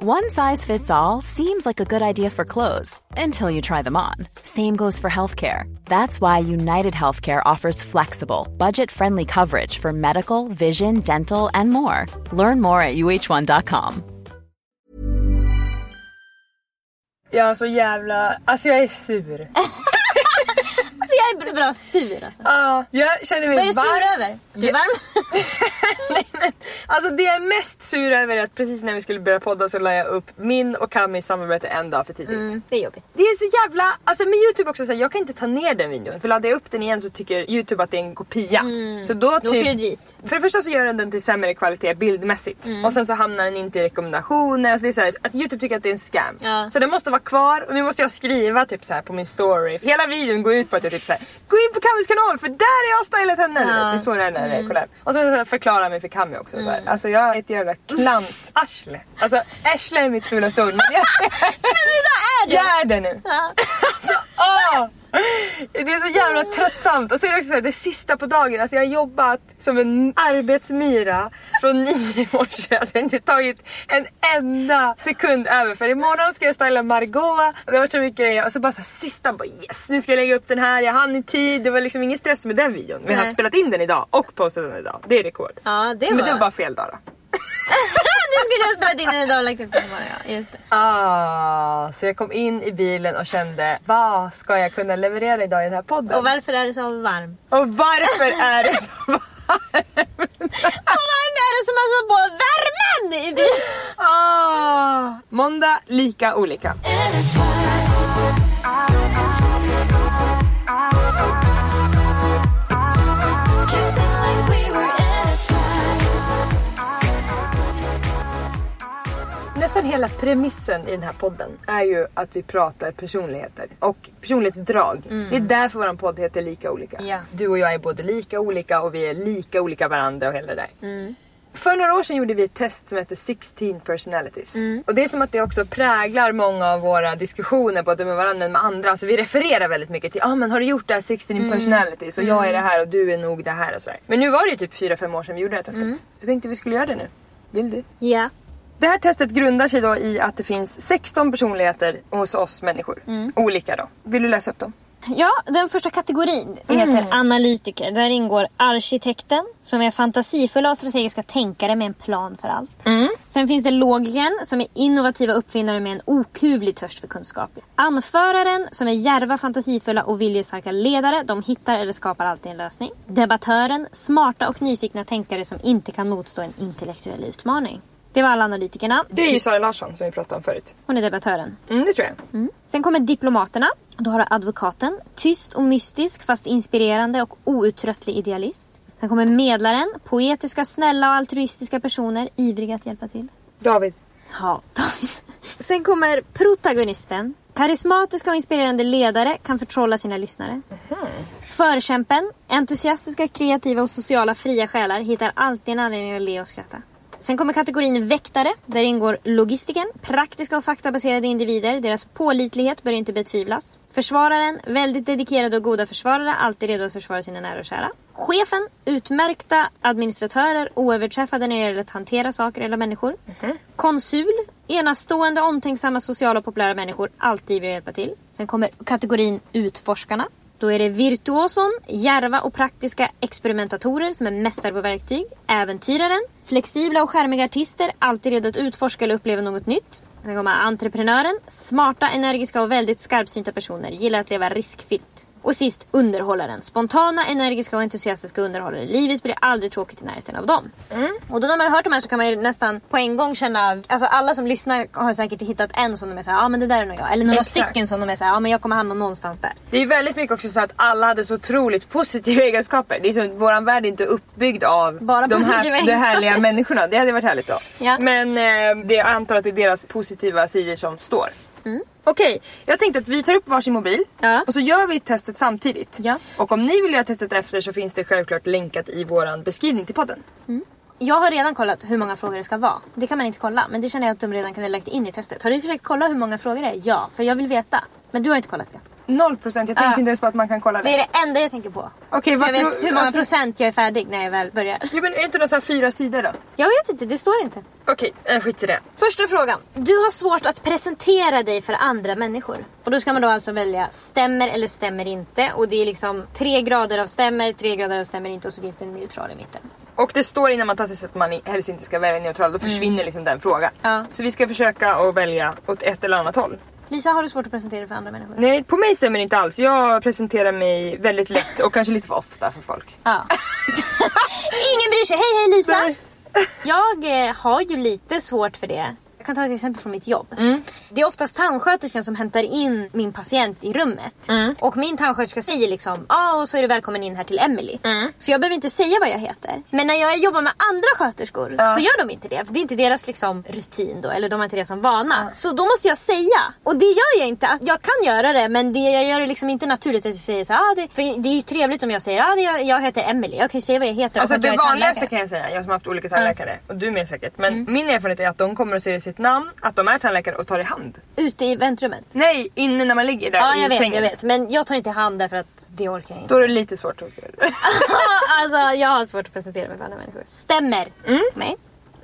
One size fits all seems like a good idea for clothes until you try them on. Same goes for healthcare. That's why United Healthcare offers flexible, budget friendly coverage for medical, vision, dental, and more. Learn more at uh1.com. Jag är så jävla... Alltså jag är sur. Jag är bra sur alltså. Ja, jag känner mig Vad är du sur varm. över? Du är varm? Nej, men, alltså det jag är mest sur över är att precis när vi skulle börja podda så la jag upp min och Camis samarbete en dag för tidigt. Mm, det är jobbigt. Det är så jävla, alltså med youtube också så här, jag kan inte ta ner den videon för laddar jag upp den igen så tycker youtube att det är en kopia. Så då, Mm. Typ, åker dit. För det första så gör den den till sämre kvalitet bildmässigt. Mm. Och sen så hamnar den inte i rekommendationer. Alltså det är så här, alltså youtube tycker att det är en scam. Ja. Så den måste vara kvar och nu måste jag skriva typ så här på min story. För hela videon går ut på att jag typ så här, gå in på Camis kanal för där har jag stylat henne. Ja. Mm. Det är så det är när är collab. Och så förklarar mig för Cami också. Så här. Alltså jag är ett jävla klantarsle. Alltså arsle är mitt fulaste ord. Men jag, är det. jag är det nu. Ja. Alltså, åh! Det är så jävla tröttsamt. Och så är det också så här, det sista på dagen. Alltså jag har jobbat som en arbetsmyra från nio i morse. Alltså jag har inte tagit en enda sekund över. För imorgon ska jag styla. Och det har varit så mycket grejer. Och så bara så här, sista bara yes nu ska jag lägga upp den här. Jag hann i tid. Det var liksom ingen stress med den videon. Vi har Nej. spelat in den idag och postat den idag. Det är rekord. Ja, det var... Men det var bara fel dag då. skulle ha spelat in den idag och lagt upp den imorgon ja. Just det. Ah, så jag kom in i bilen och kände vad ska jag kunna leverera idag i den här podden? Och varför är det så varmt? Och varför är det så varmt? Och varför är det som att slå på värmen i bilen? Ah, måndag, lika olika. Nästan hela premissen i den här podden är ju att vi pratar personligheter och personlighetsdrag. Det är därför vår podd heter Lika olika. Ja. Du och jag är både lika olika och vi är lika olika varandra och hela det där. För några år sedan gjorde vi ett test som heter 16 personalities. Och det är som att det också präglar många av våra diskussioner både med varandra och med andra. Alltså vi refererar väldigt mycket till ah, men har du gjort det här 16 personalities och jag är det här och du är nog det här och sådär. Men nu var det ju typ 4-5 år sedan vi gjorde det här testet. Så jag tänkte vi skulle göra det nu. Vill du? Ja. Det här testet grundar sig då i att det finns 16 personligheter hos oss människor. Olika då. Vill du läsa upp dem? Ja, den första kategorin heter analytiker. Där ingår arkitekten som är fantasifulla och strategiska tänkare med en plan för allt. Sen finns det logikern som är innovativa uppfinnare med en okuvlig törst för kunskap. Anföraren som är djärva, fantasifulla och viljestarka ledare. De hittar eller skapar alltid en lösning. Debattören, smarta och nyfikna tänkare som inte kan motstå en intellektuell utmaning. Det var alla analytikerna. Det är ju Sara Larsson som vi pratade om förut. Hon är debattören. Mm, det tror jag. Sen kommer diplomaterna. Då har du advokaten. Tyst och mystisk fast inspirerande och outtröttlig idealist. Sen kommer medlaren. Poetiska, snälla och altruistiska personer. Ivriga att hjälpa till. David. Ja, David. Sen kommer protagonisten. Karismatiska och inspirerande ledare kan förtrolla sina lyssnare. Förkämpen. Entusiastiska, kreativa och sociala fria själar hittar alltid en anledning att le och skratta. Sen kommer kategorin väktare. Där ingår logistiken, praktiska och faktabaserade individer. Deras pålitlighet bör inte betvivlas. Försvararen, väldigt dedikerade och goda försvarare, alltid redo att försvara sina nära och kära. Chefen, utmärkta administratörer, oöverträffade när det gäller att hantera saker eller människor. Konsul, enastående, omtänksamma, sociala och populära människor, alltid vill hjälpa till. Sen kommer kategorin utforskarna. Då är det virtuoson, järva och praktiska experimentatorer som är mästare på verktyg. Äventyraren, flexibla och charmiga artister, alltid redo att utforska eller uppleva något nytt. Sen kommer entreprenören, smarta, energiska och väldigt skarpsynta personer, gillar att leva riskfyllt. Och sist underhållaren. Spontana, energiska och entusiastiska underhållare. Livet blir aldrig tråkigt i närheten av dem. Och då när man har hört de här så kan man ju nästan på en gång känna... Alltså alla som lyssnar har säkert hittat en som de är såhär, ja ah, men det där är nog jag. Eller några Exakt. stycken som de är såhär, ja ah, men jag kommer hamna någonstans där. Det är väldigt mycket också så att alla hade så otroligt positiva egenskaper. Det är att våran värld är inte uppbyggd av Bara de, här, de härliga människorna. Det hade varit härligt då. Ja. Men eh, det, jag antar att det är deras positiva sidor som står. Okej, jag tänkte att vi tar upp varsin mobil Ja. och så gör vi testet samtidigt. Ja. Och om ni vill göra testet efter så finns det självklart länkat i våran beskrivning till podden. Jag har redan kollat hur många frågor det ska vara. Det kan man inte kolla, men det känner jag att de redan kunde lagt in i testet. Har du försökt kolla hur många frågor det är? Ja, för jag vill veta. Men du har inte kollat det. Noll procent, jag tänkte Ja. inte ens på att man kan kolla det. Det är det enda jag tänker på. Okej, Så vad jag vet hur många alltså- procent jag är färdig när jag väl börjar. Jo men är det inte några fyra sidor då? Jag vet inte, det står inte. Okej, äh, skit i det. Första frågan. Du har svårt att presentera dig för andra människor. Och då ska man då alltså välja stämmer eller stämmer inte. Och det är liksom tre grader av stämmer, tre grader av stämmer inte och så finns det en neutral i mitten. Och det står innan man tar testet att man helst inte ska välja neutral, då försvinner liksom den frågan. Ja. Så vi ska försöka att välja åt ett eller annat håll. Lisa, har du svårt att presentera dig för andra människor? Nej, på mig stämmer det inte alls. Jag presenterar mig väldigt lätt och kanske lite för ofta för folk. Ja. Ingen bryr sig. Hej hej Lisa! Nej. Jag eh, har ju lite svårt för det. Jag kan ta ett exempel från mitt jobb. Mm. Det är oftast tandsköterskan som hämtar in min patient i rummet. Mm. Och min tandsköterska säger liksom ja och så är du välkommen in här till Emily. Mm. Så jag behöver inte säga vad jag heter. Men när jag jobbar med andra sköterskor så gör de inte det. För det är inte deras liksom, rutin då. Eller de har inte det som vana. Så då måste jag säga. Och det gör jag inte. Jag kan göra det men det, jag gör det liksom inte naturligt att jag säger så ah, det, För det är ju trevligt om jag säger ah, jag, jag heter Emily. Jag kan ju säga vad jag heter. och Alltså det vanligaste kan jag säga, jag som har haft olika tandläkare och du med säkert. Men Mm. min erfarenhet är att de kommer att säga sitt namn, att de är tandläkare och tar i hand. Ute i väntrummet. Nej, inne när man ligger där Ja i jag vet, sängen. jag vet. Men jag tar inte i hand därför att det orkar jag inte. Då är det lite svårt att göra. alltså jag har svårt att presentera mig för andra människor. Stämmer. Mm. Nej.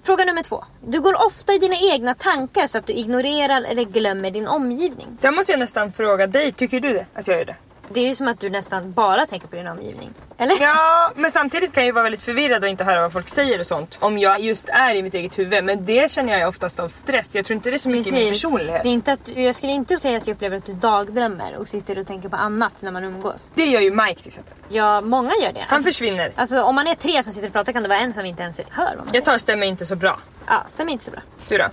Fråga nummer två. Du går ofta i dina egna tankar så att du ignorerar eller glömmer din omgivning. Där måste jag nästan fråga dig, tycker du det? Att jag gör det? Det är ju som att du nästan bara tänker på din omgivning. Eller? Ja, men samtidigt kan jag ju vara väldigt förvirrad och inte höra vad folk säger och sånt. Om jag just är i mitt eget huvud. Men det känner jag oftast av stress. Jag tror inte det är så mycket i min personlighet. Det är inte att, jag skulle inte säga att jag upplever att du dagdrömmer och sitter och tänker på annat när man umgås. Det gör ju Mike till exempel. Ja, många gör det. Han försvinner. Alltså om man är tre som sitter och pratar kan det vara en som inte ens hör vad man säger. Jag tar stämmer inte så bra. Ja, stämmer inte så bra. Du då?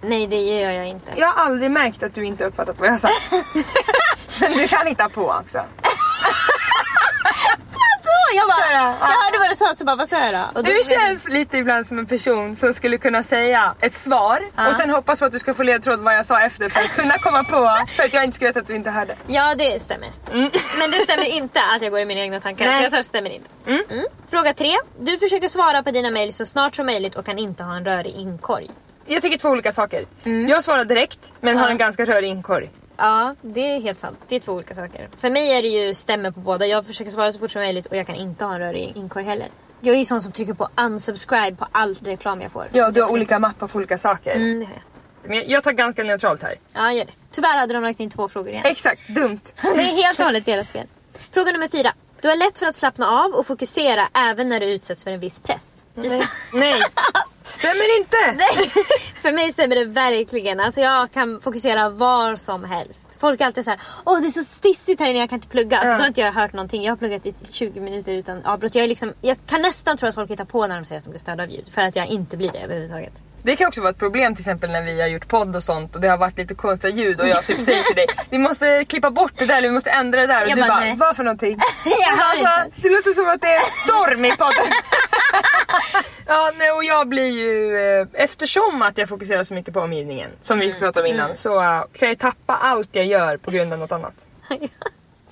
Nej, det gör jag inte. Jag har aldrig märkt att du inte uppfattat vad jag sagt. men du kan hitta på också. Så, jag bara, det, jag ja. hörde vad du sa så bara, vad sa jag då? Och då Du känns lite ibland som en person som skulle kunna säga ett svar och sen hoppas på att du ska få ledtråd vad jag sa efter för att kunna komma på för att jag inte ska veta att du inte hörde. Ja, det stämmer. Men det stämmer inte att jag går i mina egna tankar. Nej. Så jag tar stämmer inte. Mm. Fråga tre. Du försöker svara på dina mejl så snart som möjligt och kan inte ha en rörig inkorg. Jag tycker två olika saker. Jag svarar direkt men har en ganska rörig inkorg. Ja, det är helt sant. Det är två olika saker. För mig är det ju stämmer på båda. Jag försöker svara så fort som möjligt och jag kan inte ha en rörig inkorg heller. Jag är ju sån som trycker på unsubscribe på all reklam jag får. Ja, du har olika mappar för olika saker. Mm, det har jag. Men jag tar ganska neutralt här. Ja, gör det. Tyvärr hade de lagt in två frågor igen. Exakt, dumt. Det är helt och hållet deras fel. Fråga nummer fyra. Du har lätt för att slappna av och fokusera även när du utsätts för en viss press. Nej. Nej. Stämmer inte! Nej, för mig stämmer det verkligen. Alltså jag kan fokusera var som helst. Folk är alltid så här, åh det är så stissigt här inne, jag kan inte plugga. Alltså, Ja. Då har inte jag hört någonting. Jag har pluggat i 20 minuter utan avbrott. Jag, är liksom, jag kan nästan tro att folk hittar på när de säger att de blir störda av ljud. För att jag inte blir det överhuvudtaget. Det kan också vara ett problem till exempel när vi har gjort podd och sånt och det har varit lite konstiga ljud och jag typ säger till dig vi måste klippa bort det där eller vi måste ändra det där och Jag du bara, bara, vad för någonting? Jag hör Alltså, inte. det låter som att det är storm i podden. ja, nej, och jag blir ju, eh, eftersom att jag fokuserar så mycket på omgivningen som vi pratade om innan så eh, kan jag tappa allt jag gör på grund av något annat.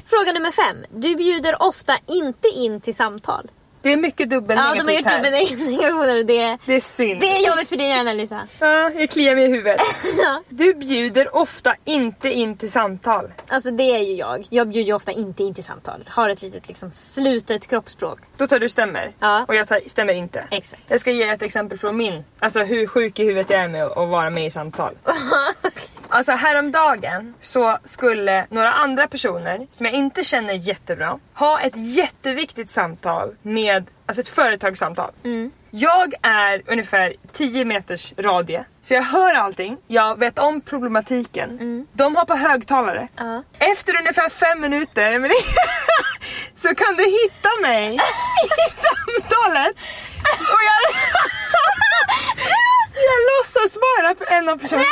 Fråga nummer fem. Du bjuder ofta inte in till samtal. Det är mycket dubbel Ja, de har gjort här. dubbelnegationer det, Det är synd. det är jobbigt för din hjärna Lisa. Ja, jag kliar mig i huvudet. Du bjuder ofta inte in till samtal. Alltså det är ju jag. Jag bjuder ju ofta inte in till samtal. Har ett litet liksom slutet kroppsspråk. Då tar du stämmer Ja. och jag tar stämmer inte. Exakt. Jag ska ge ett exempel från min. Alltså hur sjuk i huvudet jag är med att vara med i samtal. Alltså häromdagen så skulle några andra personer som jag inte känner jättebra ha ett jätteviktigt samtal med, alltså ett företagssamtal. Jag är ungefär 10 meters radie. Så jag hör allting, jag vet om problematiken. De har på högtalare. Ja. Efter ungefär fem minuter men så kan du hitta mig i samtalet. Och jag, jag låtsas vara en av personerna.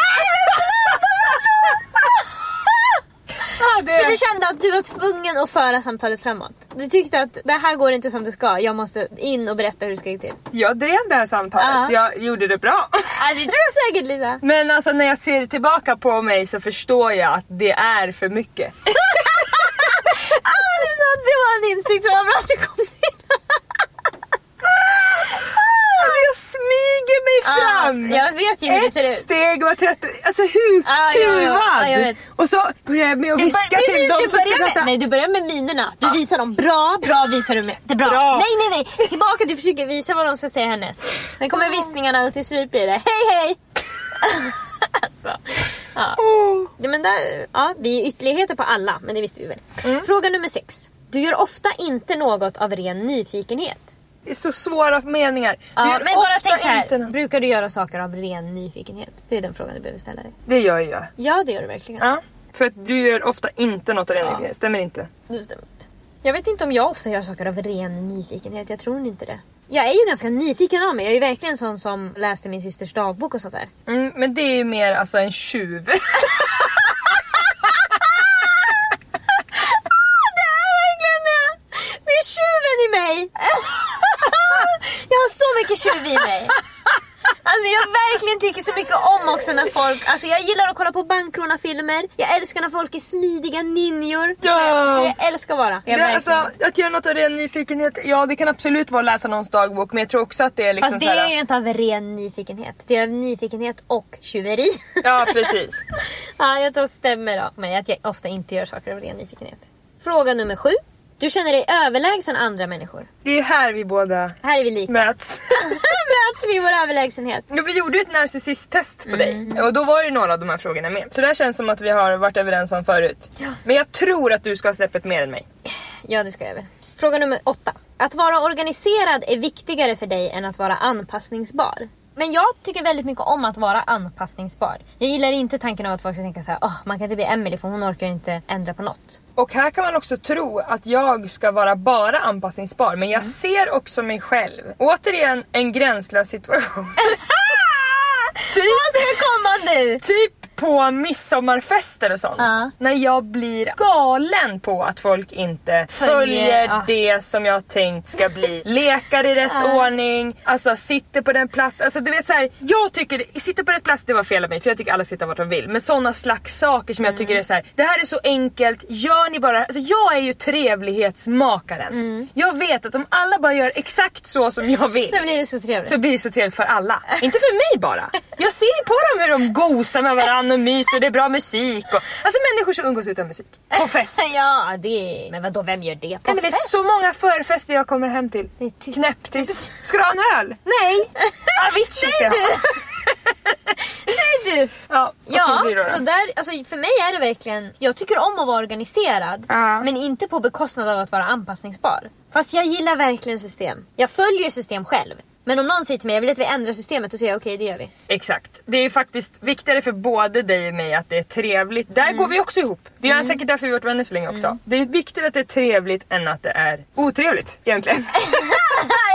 Det För du kände att du var tvungen att föra samtalet framåt. Du tyckte att det här går inte som det ska. Jag måste in och berätta hur det ska gå till. Jag drev det här samtalet, jag gjorde det bra. Ja, det tror jag säkert Lisa. Men alltså när jag ser tillbaka på mig så förstår jag att det är för mycket. Ah, Lisa, det var en insikt som var bra att du kom till. Smyger mig fram! Ja, jag vet ju hur det Ett ser ut. steg var 30, alltså hur Ja, ja, ja. kuvad! Ja, vet. och så börjar jag med att viska bör- till dem som ska prata. Nej, du börjar med minerna. Du visar dem. Bra, bra visar du med. Det är bra. Bra. Nej, nej, nej. Tillbaka, du försöker visa vad de ska säga härnäst. Sen kommer viskningarna och till slut blir det hej hej. alltså, ja. Ja, men där, ja, vi är ytterligheter på alla, men det visste vi väl. Mm. Fråga nummer sex. Du gör ofta inte något av ren nyfikenhet. Det är så svåra meningar. Ja, men bara tänk så här. Brukar du göra saker av ren nyfikenhet? Det är den frågan du behöver ställa dig. Det gör jag. Ja, det gör du verkligen. Ja. För att du gör ofta inte något av det. Ja. Ja. Stämmer inte. Det stämmer inte. Jag vet inte om jag ofta gör saker av ren nyfikenhet. Jag tror inte det. Jag är ju ganska nyfiken av mig. Jag är ju verkligen sån som läste min systers dagbok och sånt där. Mm, men det är ju mer alltså en tjuv. Det är verkligen det! Det är tjuven i mig! jag har så mycket tjuv i mig. Alltså jag verkligen tycker så mycket om också när folk, alltså jag gillar att kolla på bankrånarfilmer. Jag älskar när folk är smidiga ninjor. Skulle jag, Ja. skulle jag älska vara. Jag Det, alltså, att göra något av ren nyfikenhet, ja det kan absolut vara att läsa någons dagbok men jag tror också att det är liksom Fast det är ju inte av ren nyfikenhet. Det är av nyfikenhet och tjuveri. Ja precis. ja, jag tror stämmer då. Men att jag ofta inte gör saker av ren nyfikenhet. Fråga nummer sju. Du känner dig överlägsen andra människor. Det är här vi båda Här är vi lika. möts. Möts vi i vår överlägsenhet. Ja, vi gjorde ju ett narcissisttest på Mm. dig och då var det några av de här frågorna med. Så det här känns som att vi har varit överens om förut. Men jag tror att du ska ha släppet mer än mig. Ja, det ska jag väl. Fråga nummer åtta. Att vara organiserad är viktigare för dig än att vara anpassningsbar. Men jag tycker väldigt mycket om att vara anpassningsbar. Jag gillar inte tanken av att folk ska tänka så här, "Åh, man kan inte bli Emily för hon orkar inte ändra på något. Och här kan man också tro att jag ska vara bara anpassningsbar men Mm. jag ser också mig själv. Återigen en gränslös situation. typ, Vad ska komma nu? typ på midsommarfester och sånt. Ja. När jag blir galen på att folk inte Följer, ja. det som jag tänkt ska bli. Lekar i rätt ordning, alltså sitter på den plats. Alltså du vet så här, jag tycker, sitter på rätt plats det var fel av mig för jag tycker alla sitter vart de vill. Men sådana slags saker som jag tycker är så här, det här är så enkelt, gör ni bara, alltså jag är ju trevlighetsmakaren. Jag vet att om alla bara gör exakt så som jag vill Sen blir det så trevligt. så blir det så trevligt för alla. Inte för mig bara. Jag ser på dem hur de gosar med varandra och myser och det är bra musik. Och, alltså människor som umgås utan musik. På fest. ja, det är... Men vadå, vem gör det? På Nej, men det är fest? så många förfester jag kommer hem till. Det är tyst. Knäpptyst. Ska du ha en öl? Nej. Avicii ska jag Nej ha. Nej du! Ja, Ja, då? så där, alltså för mig är det verkligen... Jag tycker om att vara organiserad. Ja. Men inte på bekostnad av att vara anpassningsbar. Fast jag gillar verkligen system. Jag följer system själv. Men om någon säger till mig jag vill att vi ändrar systemet, då säger jag okej det gör vi. Exakt. Det är faktiskt viktigare för både dig och mig att det är trevligt. Där går vi också ihop. Det är säkert därför vi varit vänner så länge också. Det är viktigare att det är trevligt än att det är otrevligt egentligen.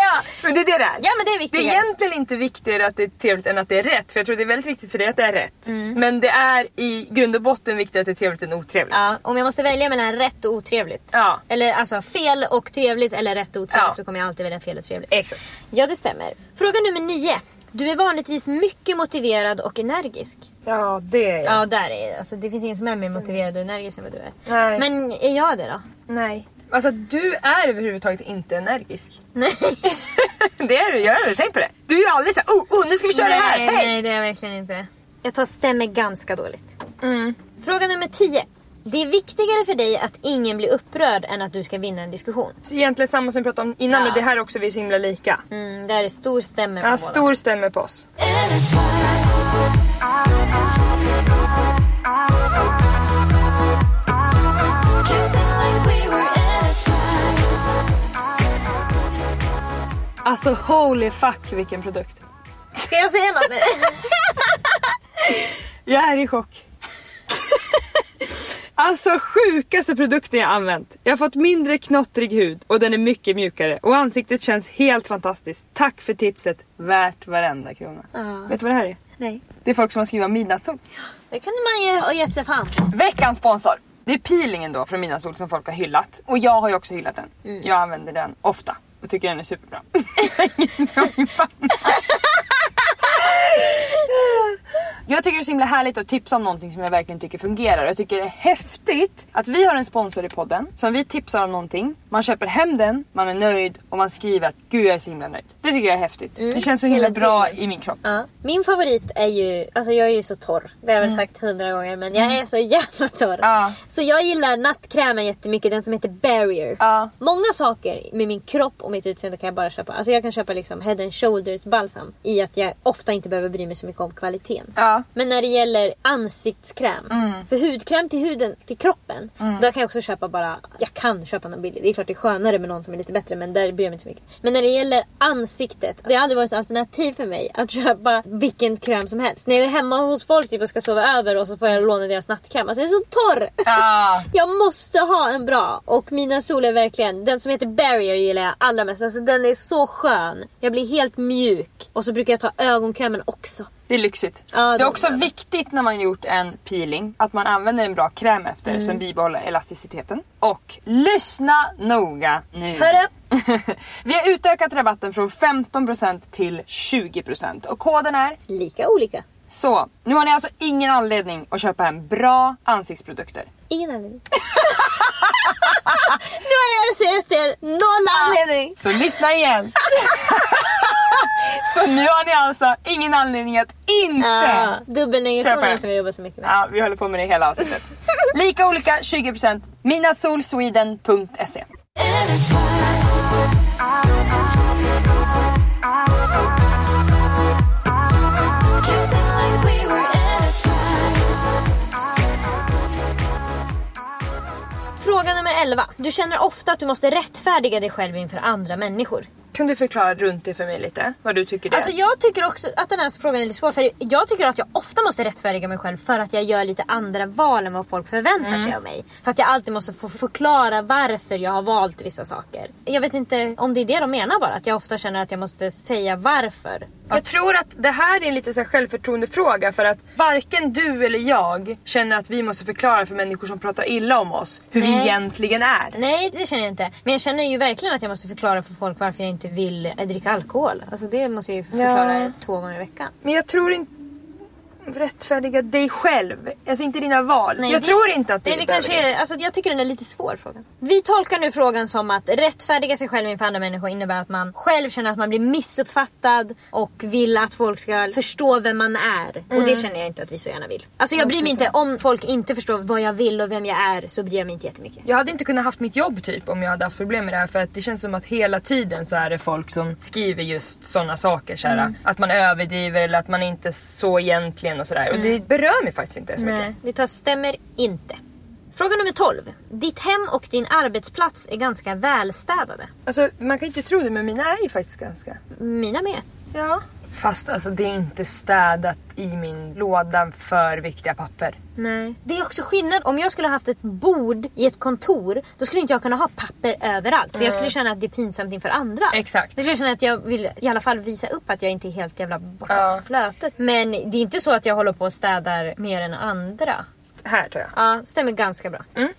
ja. Men det är det det är. ja men det är Det är egentligen inte viktigare att det är trevligt än att det är rätt. För jag tror det är väldigt viktigt för dig att det är rätt. Men det är i grund och botten viktigt att det är trevligt än otrevligt. Ja, om jag måste välja mellan rätt och otrevligt. Ja. Eller alltså fel och trevligt eller rätt och otrevligt Ja. så kommer jag alltid välja fel och trevligt. Exakt. Ja det stämmer. Fråga nummer nio. Du är vanligtvis mycket motiverad och energisk. Ja, det är jag. Ja, där är alltså, Det finns ingen som är mer motiverad och energisk än vad du är. Nej. Men är jag det då? Nej. Alltså du är överhuvudtaget inte energisk. Nej. det är du, jag har tänkt på det. Du är ju aldrig såhär oh, oh nu ska vi köra det här, nej, hej! nej, det är jag verkligen inte. Jag tar stämmer ganska dåligt. Mm. Fråga nummer 10. Det är viktigare för dig att ingen blir upprörd än att du ska vinna en diskussion. Så egentligen samma som vi pratade om innan, ja. men det här också vi är så himla lika. Mm, det här är stor stämmer på Ja, båda. stor stämmer på oss. Alltså holy fuck vilken produkt. Ska jag säga något nu? jag är i chock. Alltså sjukaste produkten jag använt. Jag har fått mindre knottrig hud och den är mycket mjukare. Och ansiktet känns helt fantastiskt. Tack för tipset. Värt varenda krona. Vet du vad det här är? Nej. Det är folk som har skrivit om midnattssol. Det kunde man ju ha gett sig fan. Veckans sponsor. Det är peelingen då från Midnattssol som folk har hyllat. Och jag har ju också hyllat den. Jag använder den ofta och tycker den är superbra. Jag tycker det är så himla härligt att tipsa om någonting som jag verkligen tycker fungerar. Jag tycker det är häftigt att vi har en sponsor i podden som vi tipsar om någonting. Man köper hem den, man är nöjd och man skriver att gud jag är så himla nöjd. Det tycker jag är häftigt. Det känns så himla bra i min kropp. Ja. Min favorit är ju, alltså jag är ju så torr. Det har jag väl sagt hundra gånger men jag är så jävla torr. Ja. Så jag gillar nattkrämen jättemycket, den som heter Barrier. Ja. Många saker med min kropp och mitt utseende kan jag bara köpa. Alltså jag kan köpa liksom head and shoulders balsam i att jag ofta inte behöver bry mig så mycket om kvaliteten. Men när det gäller ansiktskräm, för hudkräm till huden, till kroppen, då kan jag också köpa bara, jag kan köpa någon billig. Det är klart det är skönare med någon som är lite bättre men där bryr jag mig inte så mycket. Men när det gäller ansiktet, det har aldrig varit ett alternativ för mig att köpa vilken kräm som helst. När jag är hemma hos folk typ, och ska sova över och så får jag låna deras nattkräm. Alltså jag är så torr! Ja. Jag måste ha en bra och mina sol är verkligen, den som heter Barrier gillar jag allra mest. Alltså den är så skön. Jag blir helt mjuk. Och så brukar jag ta ögonkrämen också. Det är lyxigt. Ja, det är också viktigt när man gjort en peeling att man använder en bra kräm efter som bibehåller elasticiteten. Och lyssna noga nu. Hör upp! Vi har utökat rabatten från 15% till 20% och koden är Lika olika. Så. Nu har ni alltså ingen anledning att köpa hem bra ansiktsprodukter. Ingen anledning. nu har jag sett er noll anledning. Så lyssna igen. så nu har ni alltså ingen anledning att inte Ah, den. som jag jobbar så mycket med. Ja, vi håller på med det hela avsnittet. Lika olika 20%. Minasolsweden.se Fråga nummer 11. Du känner ofta att du måste rättfärdiga dig själv inför andra människor. Kan du förklara runt det för mig lite? Vad du tycker det? Alltså jag tycker också att den här frågan är lite svår för jag tycker att jag ofta måste rättfärdiga mig själv för att jag gör lite andra val än vad folk förväntar sig av mig. Så att jag alltid måste få förklara varför jag har valt vissa saker. Jag vet inte om det är det de menar bara, att jag ofta känner att jag måste säga varför. Jag tror att det här är en lite så här självförtroendefråga för att varken du eller jag känner att vi måste förklara för människor som pratar illa om oss hur vi Nej. egentligen är. Nej det känner jag inte. Men jag känner ju verkligen att jag måste förklara för folk varför jag inte vill eh, dricka alkohol. Alltså det måste jag ju förklara Ja. två gånger i veckan. Men jag tror inte rättfärdiga dig själv. Alltså inte dina val. Nej, jag det- tror inte att det Nej, det kanske är, alltså, jag tycker den är lite svår frågan. Vi tolkar nu frågan som att rättfärdiga sig själv inför andra människor innebär att man själv känner att man blir missuppfattad och vill att folk ska förstå vem man är. Och Mm. det känner jag inte att vi så gärna vill. Alltså jag bryr mig inte, om folk inte förstår vad jag vill och vem jag är så bryr jag mig inte jättemycket. Jag hade inte kunnat haft mitt jobb typ om jag hade haft problem med det här för att det känns som att hela tiden så är det folk som skriver just sådana saker. Så här, Mm. Att man överdriver eller att man inte så egentligen och sådär. Och det berör mig faktiskt inte så mycket. Mm. Nej, tar stämmer inte. Fråga nummer 12. Ditt hem och din arbetsplats är ganska välstädade. Alltså man kan inte tro det men mina är ju faktiskt ganska. Mina med. Ja. Fast alltså det är inte städat i min låda för viktiga papper. Nej. Det är också skillnad. Om jag skulle ha haft ett bord i ett kontor, då skulle inte jag kunna ha papper överallt. För jag skulle känna att det är pinsamt inför andra. Exakt. Då skulle jag känna att jag vill i alla fall visa upp att jag inte är helt jävla borta flötet. Men det är inte så att jag håller på och städar mer än andra. Här tror jag. Ja, stämmer ganska bra. Mm.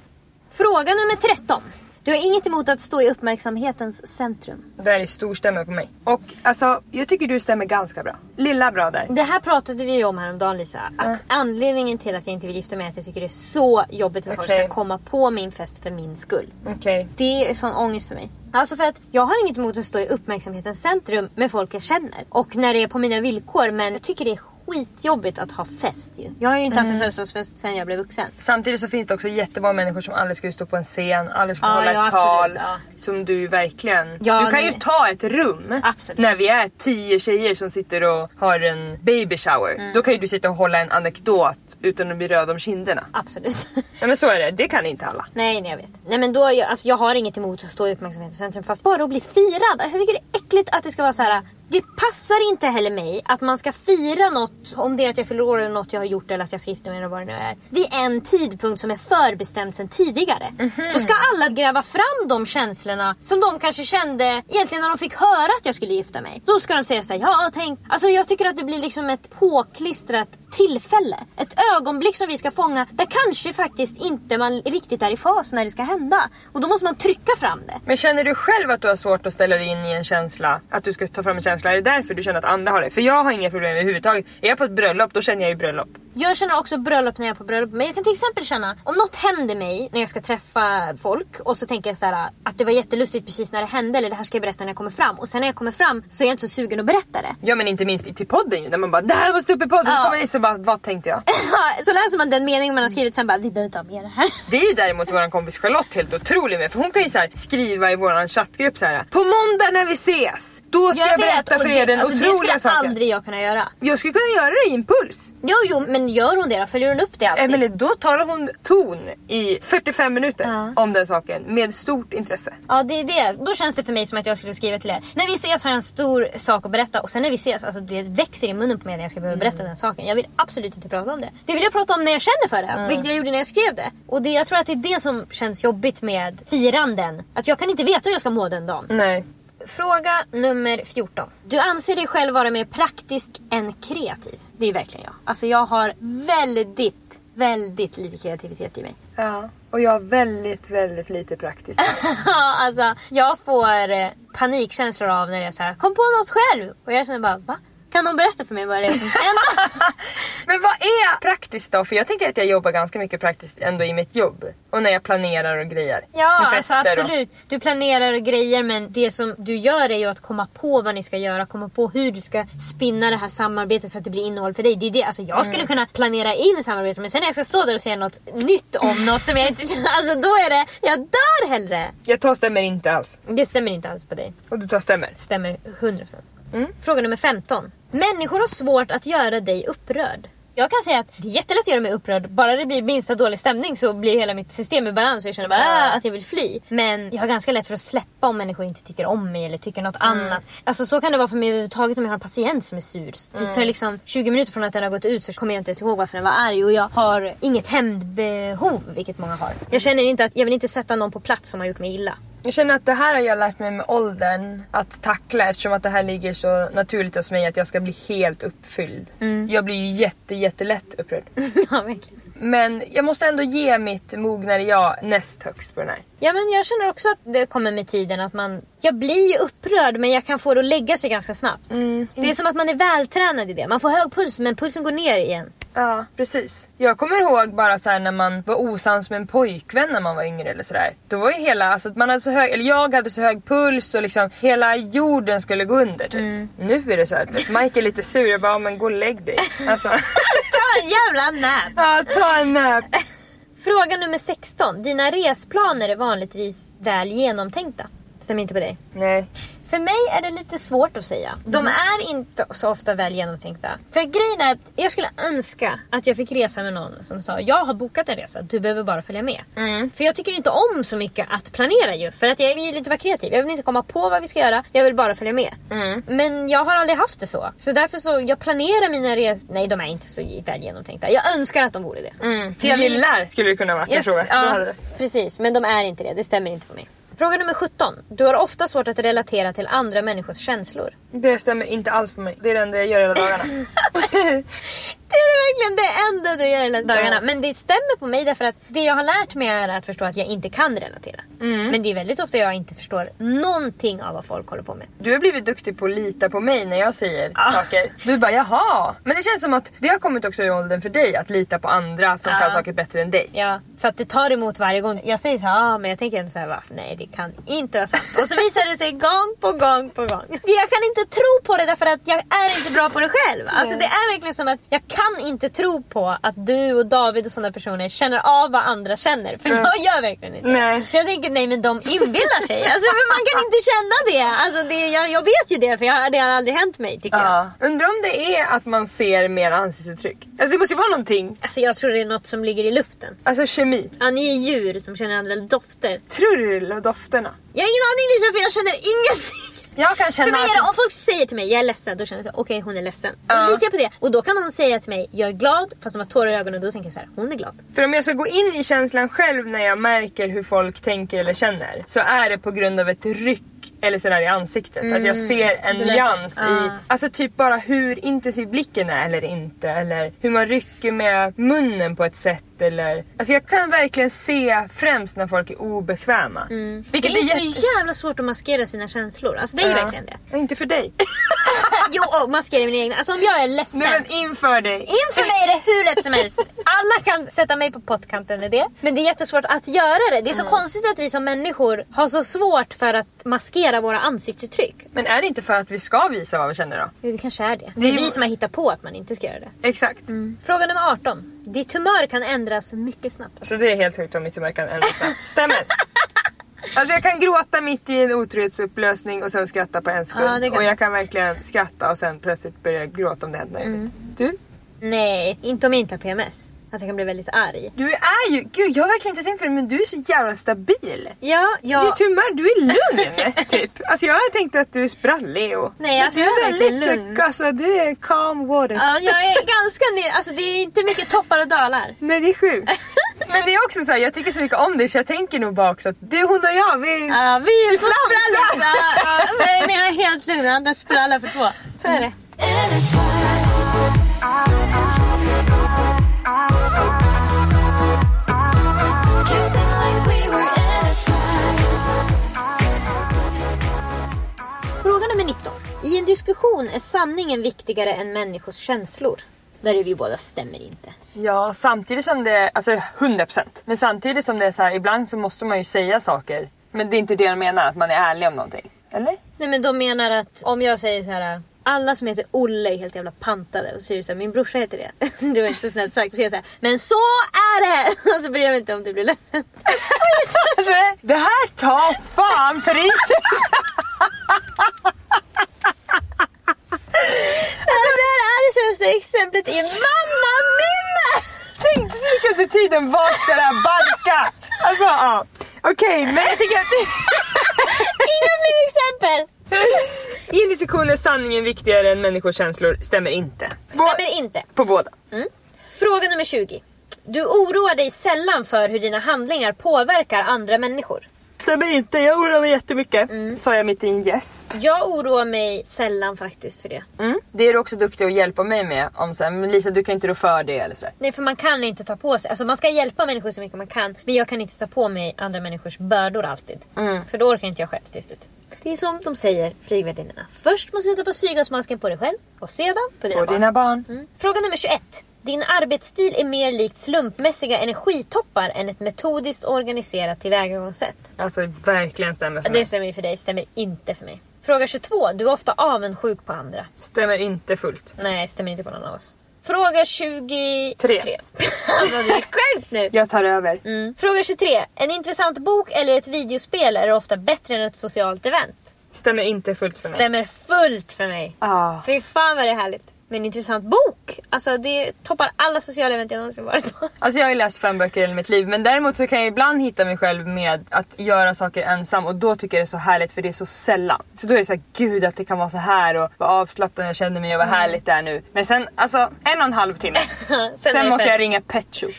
Fråga nummer 13. Du har inget emot att stå i uppmärksamhetens centrum. Det här är storstämmer på mig. Och alltså jag tycker du stämmer ganska bra. Lilla bra där. Det här pratade vi ju om häromdagen Lisa. Att anledningen till att jag inte vill gifta mig är att jag tycker det är så jobbigt att folk Okej. ska komma på min fest för min skull. Okej. Det är sån ångest för mig. Alltså för att jag har inget emot att stå i uppmärksamhetens centrum med folk jag känner. Och när det är på mina villkor. Men jag tycker det är skitjobbigt att ha fest ju. Jag har ju inte haft en födelsedagsfest sen jag blev vuxen. Samtidigt så finns det också jättemånga människor som aldrig skulle stå på en scen, aldrig skulle Ja, hålla ja, ett tal. absolut, ja. Som du ju verkligen... Du kan ju nej. ta ett rum Absolut. när vi är tio tjejer som sitter och har en baby shower. Mm. Då kan ju du sitta och hålla en anekdot utan att bli röd om kinderna. Absolut. Ja men så är det, det kan inte alla. Nej, nej jag vet. Nej men då, alltså, jag har inget emot att stå i uppmärksamhetens centrum fast bara att bli firad. Alltså, jag tycker det är äckligt att det ska vara så här. Det passar inte heller mig att man ska fira något, om det är att jag fyller år eller något jag har gjort eller att jag ska gifta mig eller vad det nu är. Vid en tidpunkt som är förbestämd sedan tidigare. Då ska alla gräva fram de känslorna som de kanske kände egentligen när de fick höra att jag skulle gifta mig. Då ska de säga såhär, ja tänk. Alltså jag tycker att det blir liksom ett påklistrat tillfälle. Ett ögonblick som vi ska fånga där kanske faktiskt inte man riktigt är i fas när det ska hända. Och då måste man trycka fram det. Men känner du själv att du har svårt att ställa dig in i en känsla? Att du ska ta fram en känsla? Är det därför du känner att andra har det? För jag har inga problem överhuvudtaget. Är jag på ett bröllop, då känner jag ju bröllop. Jag känner också bröllop när jag är på bröllop. Men jag kan till exempel känna om något händer mig när jag ska träffa folk och så tänker jag så här att det var jättelustigt precis när det hände eller det här ska jag berätta när jag kommer fram. Och sen när jag kommer fram så är jag inte så sugen att berätta det. Ja men inte minst till podden ju. Där man bara det här måste upp i podden. Ja. Kommer ni så bara vad tänkte jag? så läser man den meningen man har skrivit sen bara vi behöver inte ha med det här. Det är ju däremot vår kompis Charlotte helt otrolig med. För hon kan ju så här skriva i vår chattgrupp så här. På måndag när vi ses, då ska jag, berätta och för er den alltså, otroliga Det skulle saken. aldrig jag kunna göra. Jag skulle kunna göra det i impuls. Jo, jo, men gör hon det då? Följer hon upp det alltid? Emelie, då talar hon ton i 45 minuter Ja. om den saken med stort intresse. Ja det är det. Då känns det för mig som att jag skulle skriva till er. När vi ses har jag en stor sak att berätta och sen när vi ses, alltså det växer i munnen på mig när jag ska behöva berätta den saken. Jag vill absolut inte prata om det. Det vill jag prata om när jag känner för det, vilket jag gjorde när jag skrev det. Och det, jag tror att det är det som känns jobbigt med firanden. Att jag kan inte veta hur jag ska må den dagen. Nej. Fråga nummer 14. Du anser dig själv vara mer praktisk än kreativ. Det är verkligen jag. Alltså jag har väldigt, väldigt lite kreativitet i mig. Ja. Och jag har väldigt, väldigt lite praktiskt. Alltså jag får eh, panikkänslor av när jag så här, kom på något själv. Och jag känner bara, va? Kan någon berätta för mig vad det är som ska hända? Men vad är praktiskt då? För jag tänker att jag jobbar ganska mycket praktiskt ändå i mitt jobb. Och när jag planerar och grejer. Ja, alltså fester och- absolut. Du planerar och grejer men det som du gör är ju att komma på vad ni ska göra. Komma på hur du ska spinna det här samarbetet så att det blir innehåll för dig. Det är det. Alltså, jag skulle kunna planera in samarbetet men sen när jag ska stå där och säga något nytt om något som jag inte känner. Alltså då är det, jag dör hellre. Jag tar stämmer inte alls. Det stämmer inte alls på dig. Och du tar stämmer. Stämmer 100%. Fråga nummer 15. Människor har svårt att göra dig upprörd. Jag kan säga att det är jättelätt att göra mig upprörd. Bara det blir minsta dålig stämning så blir hela mitt system i balans och jag känner bara "Ah", att jag vill fly. Men jag har ganska lätt för att släppa om människor inte tycker om mig eller tycker något annat. Alltså så kan det vara för mig överhuvudtaget om jag har en patient som är sur. Det tar liksom 20 minuter från att den har gått ut så kommer jag inte ens ihåg varför den var arg och jag har inget hämndbehov, vilket många har. Jag känner inte att jag vill inte sätta någon på plats som har gjort mig illa. Jag känner att det här har jag lärt mig med åldern att tackla eftersom att det här ligger så naturligt hos mig att jag ska bli helt uppfylld. Jag blir ju jätte, jättelätt upprörd. ja, verkligen. Men jag måste ändå ge mitt mognare jag näst högst på den här. Ja men jag känner också att det kommer med tiden att man... Jag blir ju upprörd men jag kan få det att lägga sig ganska snabbt. Det är som att man är vältränad i det. Man får hög puls men pulsen går ner igen. Ja, precis. Jag kommer ihåg bara så när man var osams med en pojkvän när man var yngre eller sådär. Då var ju hela, alltså att man hade så hög, eller jag hade så hög puls och liksom hela jorden skulle gå under typ. Nu är det så här, Mike är lite sur, jag bara, "Ja, men gå och lägg dig. Alltså, Ta en jävla nap! ja, ta en nap. Fråga nummer 16. Dina resplaner är vanligtvis väl genomtänkta. Stämmer inte på dig? Nej. För mig är det lite svårt att säga. De är inte så ofta väl genomtänkta. För grejen är att jag skulle önska att jag fick resa med någon som sa jag har bokat en resa, du behöver bara följa med. För jag tycker inte om så mycket att planera ju. För att jag vill inte vara kreativ. Jag vill inte komma på vad vi ska göra. Jag vill bara följa med. Men jag har aldrig haft det så. Så därför så, jag planerar mina resor. Nej de är inte så väl genomtänkta. Jag önskar att de vore det. För jag vill- Gillar skulle det kunna vara. Yes, jag tror. ja, hade det. precis. Men de är inte det. Det stämmer inte på mig. Fråga nummer 17. Du har ofta svårt att relatera till andra människors känslor. det stämmer inte alls på mig. Det är det enda jag gör hela dagarna. Det är verkligen det enda du gör hela dagarna. Men det stämmer på mig därför att det jag har lärt mig är att förstå att jag inte kan relatera. Mm. Men det är väldigt ofta jag inte förstår någonting av vad folk håller på med. Du har blivit duktig på att lita på mig när jag säger saker. Du bara jaha. Men det känns som att det har kommit också i åldern för dig att lita på andra som kan saker bättre än dig. Ja, för att det tar emot varje gång. Jag säger så här, ah, men jag tänker ändå så här, va? nej det kan inte vara sant. Och så visar det sig gång på gång på gång. Jag kan inte tro på det därför att jag är inte bra på det själv. Alltså det är verkligen som att jag kan inte tro på att du och David och sådana personer känner av vad andra känner. För jag gör verkligen inte Nej. Så jag tänker, nej men de inbillar sig. Alltså för man kan inte känna det. Alltså det jag, jag vet ju det för jag, det har aldrig hänt mig tycker jag. Ja. Undrar om det är att man ser mer ansiktsuttryck. Alltså det måste ju vara någonting. Alltså jag tror det är något som ligger i luften. Alltså kemi. Ja, ni är djur som känner andra dofter. Tror du det är dofterna? Jag har ingen aning Lisa för jag känner ingenting. Jag kan För känna mig är det, att... om folk säger till mig jag är ledsen, då känner jag okej hon är ledsen. Ja. Då litar jag på det. Och då kan någon säga till mig jag är glad fast de har tårar i ögonen. Då tänker jag så här, hon är glad. För om jag ska gå in i känslan själv när jag märker hur folk tänker eller känner så är det på grund av ett ryck eller sådär i ansiktet. Att jag ser en nyans i, Ah. alltså typ bara hur intensiv blicken är eller inte. Eller hur man rycker med munnen på ett sätt. Eller, alltså jag kan verkligen se främst när folk är obekväma. Det Vilket är, är, så jätte... jävla svårt att maskera sina känslor. Alltså det är ju Ja. verkligen det. Ja, Inte för dig. jo, och maskera mina egna. Alltså om jag är ledsen. Nej men inför dig. Inför mig är det hur lätt som helst. Alla kan sätta mig på pottkanten i det. Men det är jättesvårt att göra det. Det är så konstigt att vi som människor har så svårt för att maskera våra ansiktsuttryck. Men är det inte för att vi ska visa vad vi känner då? Jo, det kanske är det. Det är vi som har hittat på att man inte ska göra det. Exakt. Fråga nummer 18. Ditt humör kan ändras mycket snabbt. Så det är helt sjukt om mitt humör kan ändras snabbt. Stämmer. Alltså jag kan gråta mitt i en otrohetsupplösning och sen skratta på en sekund. Ja, och jag kan verkligen skratta och sen plötsligt börja gråta om det händer något Mm. Du? Nej, inte om jag inte har PMS. Att jag kan bli väldigt arg. Du är ju, gud jag har verkligen inte tänkt på det men du är så jävla stabil. Ja, ja. Ditt humör, du är lugn typ. Alltså jag har tänkt att du är sprallig och... Nej, alltså, jag är är väldigt, lugn. alltså du är calm waters. Ja, jag är ganska ny. Alltså det är inte mycket toppar och dalar. Nej det är sjukt. Men det är också så här, jag tycker så mycket om dig så jag tänker nog bara också att du, hon och jag, vi... Ja, vi är på sprallis. Ja, ja. Så är ni helt lugna. Den sprallar för två. Så är det. Fråga nummer 19. I en diskussion är sanningen viktigare än människors känslor. Där är vi båda stämmer inte. Ja, samtidigt som det, alltså 100%. Men samtidigt som det är så här, ibland så måste man ju säga saker. Men det är inte det jag menar, att man är ärlig om någonting. Eller? Nej men de menar att om jag säger så här. Alla som heter Olle är helt jävla pantade. Och så säger du så här, min brorsa heter det. Det var inte så snällt sagt. Och så säger jag så här, men så är det! Och så bryr jag mig inte om du blir ledsen. Alltså, det här tar fan priset! Det där är det sämsta exemplet i mannaminne! Tänk så mycket under tiden, vart ska det här barka? Alltså ja. Okej, men jag tycker att Inga fler exempel! I en diskussion är sanningen viktigare än människors känslor. Stämmer inte. Stämmer inte. På båda. Fråga nummer 20. Du oroar dig sällan för hur dina handlingar påverkar andra människor. Stämmer inte, jag oroar mig jättemycket. Sa jag mitt i en gäsp. Jag oroar mig sällan faktiskt för det. Mm. Det är du också duktig att hjälpa mig med. Om så här, men Lisa du kan inte rå för det eller sådär. Nej för man kan inte ta på sig, alltså man ska hjälpa människor så mycket man kan. Men jag kan inte ta på mig andra människors bördor alltid. För då orkar inte jag själv till slut. Det är som de säger, flygvärdinnorna. Först måste du ta på syrgasmasken på dig själv och sedan på dina Och barn. dina barn. Mm. Fråga nummer 21. Din arbetsstil är mer likt slumpmässiga energitoppar än ett metodiskt organiserat tillvägagångssätt. Alltså verkligen stämmer för Det mig. stämmer ju för dig, stämmer inte för mig. Fråga 22. Du är ofta avundsjuk på andra. Stämmer inte fullt. Nej, stämmer inte på någon av oss. Fråga 23. Tre. alltså det är sjukt nu. Jag tar över. Mm. Fråga 23. En intressant bok eller ett videospel är ofta bättre än ett socialt event. Stämmer inte fullt för mig. Stämmer fullt för mig. Ah. Fy fan vad det är härligt. Men en intressant bok. Alltså det toppar alla sociala event jag någonsin varit på. Alltså jag har ju läst fem böcker i hela mitt liv men däremot så kan jag ibland hitta mig själv med att göra saker ensam och då tycker jag det är så härligt för det är så sällan. Så då är det så här, gud att det kan vara så här och vad avslappnad jag känner mig och vad härligt det är nu. Men sen alltså en och en halv timme. sen det måste jag ringa Pet Shop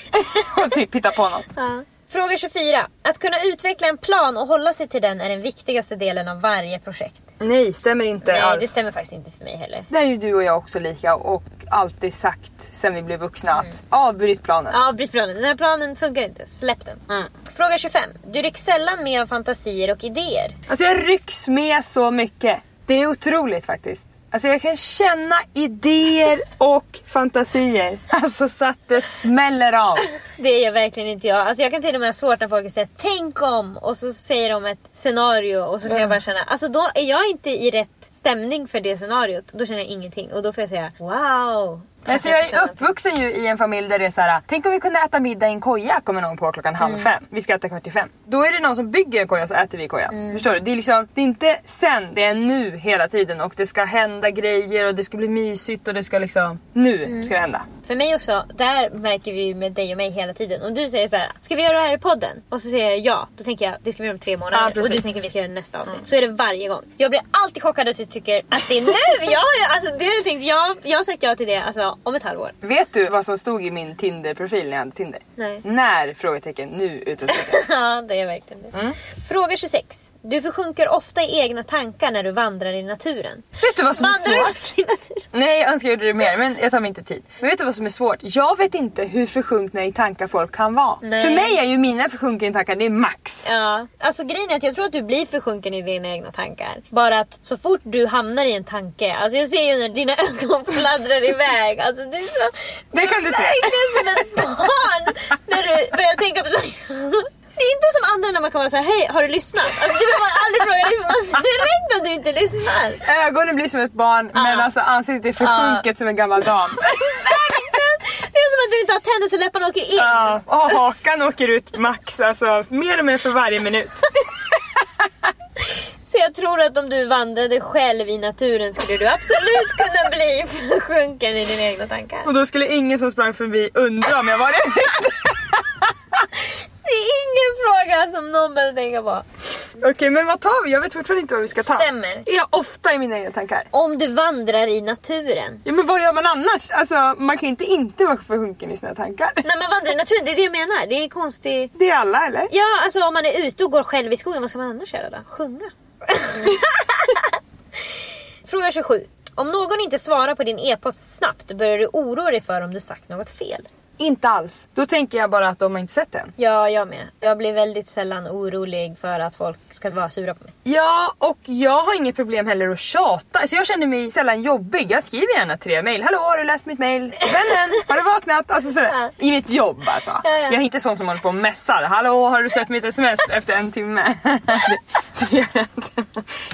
och typ hitta på något. Ja. Fråga 24. Att kunna utveckla en plan och hålla sig till den är den viktigaste delen av varje projekt. Nej, stämmer inte Nej, alls. det stämmer faktiskt inte för mig heller. Där är ju du och jag också lika och alltid sagt sen vi blev vuxna att avbryt planen. Ja, bryt planen. Den här planen funkar inte. Släpp den. Mm. Fråga 25. Du rycks sällan med av fantasier och idéer. Alltså jag rycks med så mycket. Det är otroligt faktiskt. Alltså jag kan känna idéer och fantasier. Alltså så att det smäller av. Det gör verkligen inte jag. Alltså jag kan till och med ha svårt när folk säger tänk om och så säger de ett scenario och så kan jag bara känna, alltså då är jag inte i rätt stämning för det scenariot. Då känner jag ingenting och då får jag säga wow. Alltså jag är uppvuxen ju i en familj där det är så här. tänk om vi kunde äta middag i en koja kommer någon på klockan halv fem. Vi ska äta kvart i fem. Då är det någon som bygger en koja så äter vi i kojan. Förstår du? Det är, liksom, det är inte sen, det är nu hela tiden och det ska hända grejer och det ska bli mysigt och det ska liksom, nu ska det hända. För mig också, där märker vi ju med dig och mig hela tiden. Om du säger så här, ska vi göra det här i podden? Och så säger jag ja. Då tänker jag, det ska vi göra om tre Ja, månader. precis. och du tänker vi ska göra det nästa avsnitt. Så är det varje gång. Jag blir alltid chockad att du tycker att det är nu! jag, alltså, det har jag, tänkt, jag, jag har sagt ja till det alltså, om ett halvår. Vet du vad som stod i min Tinder-profil när jag hade Tinder? Nej. När? Frågetecken. Nu? Utropstecken. Ja, det är verkligen det. Fråga 26. Du försjunker ofta i egna tankar när du vandrar i naturen. vet du vad som är Vandrar du svårt? i naturen? Nej jag önskar jag gjorde det mer men jag tar mig inte tid. Men vet du vad som är svårt? Jag vet inte hur försjunkna i tankar folk kan vara. Nej. För mig är ju mina försjunkna i tankar, det är max. Ja, alltså grejen är att jag tror att du blir försjunken i dina egna tankar. Bara att så fort du hamnar i en tanke, alltså jag ser ju när dina ögon fladdrar iväg. Alltså du är så... Det du kan är du se. verkligen som ett barn när du börjar tänka på så. Det är inte som andra när man kan vara såhär, hej har du lyssnat? Alltså det behöver man aldrig fråga dig för man ser direkt att du inte lyssnar. Ögonen blir som ett barn men alltså ansiktet är försjunket som en gammal dam. Det är som att du inte har tänder så läpparna åker in. Ja, och hakan åker ut max alltså mer och mer för varje minut. Jag tror att om du vandrade själv i naturen skulle du absolut kunna bli försjunken i dina egna tankar. Och då skulle ingen som sprang förbi undra om jag var det. Det är ingen fråga som någon behöver tänka på. Okej men vad tar vi? Jag vet fortfarande inte vad vi ska ta. Stämmer. Är jag ofta i mina egna tankar? Om du vandrar i naturen. Ja men vad gör man annars? Alltså man kan ju inte inte vara försjunken i sina tankar. När man vandrar i naturen, det är det jag menar. Det är konstigt. Det är alla eller? Ja, alltså om man är ute och går själv i skogen, vad ska man annars göra då? Sjunga? Fråga 27. Om någon inte svarar på din e-post snabbt, börjar du oroa dig för om du sagt något fel? Inte alls. Då tänker jag bara att de har inte sett den. Ja, jag med. Jag blir väldigt sällan orolig för att folk ska vara sura på mig. Ja, och jag har inget problem heller att tjata. Alltså jag känner mig sällan jobbig. Jag skriver gärna tre mejl. Hallå, har du läst mitt mejl? Vännen, har du vaknat? Alltså sådär. Ja. I mitt jobb alltså. Ja, ja. Jag är inte sån som håller på och messar. Hallå, har du sett mitt sms efter en timme? det, det gör jag inte.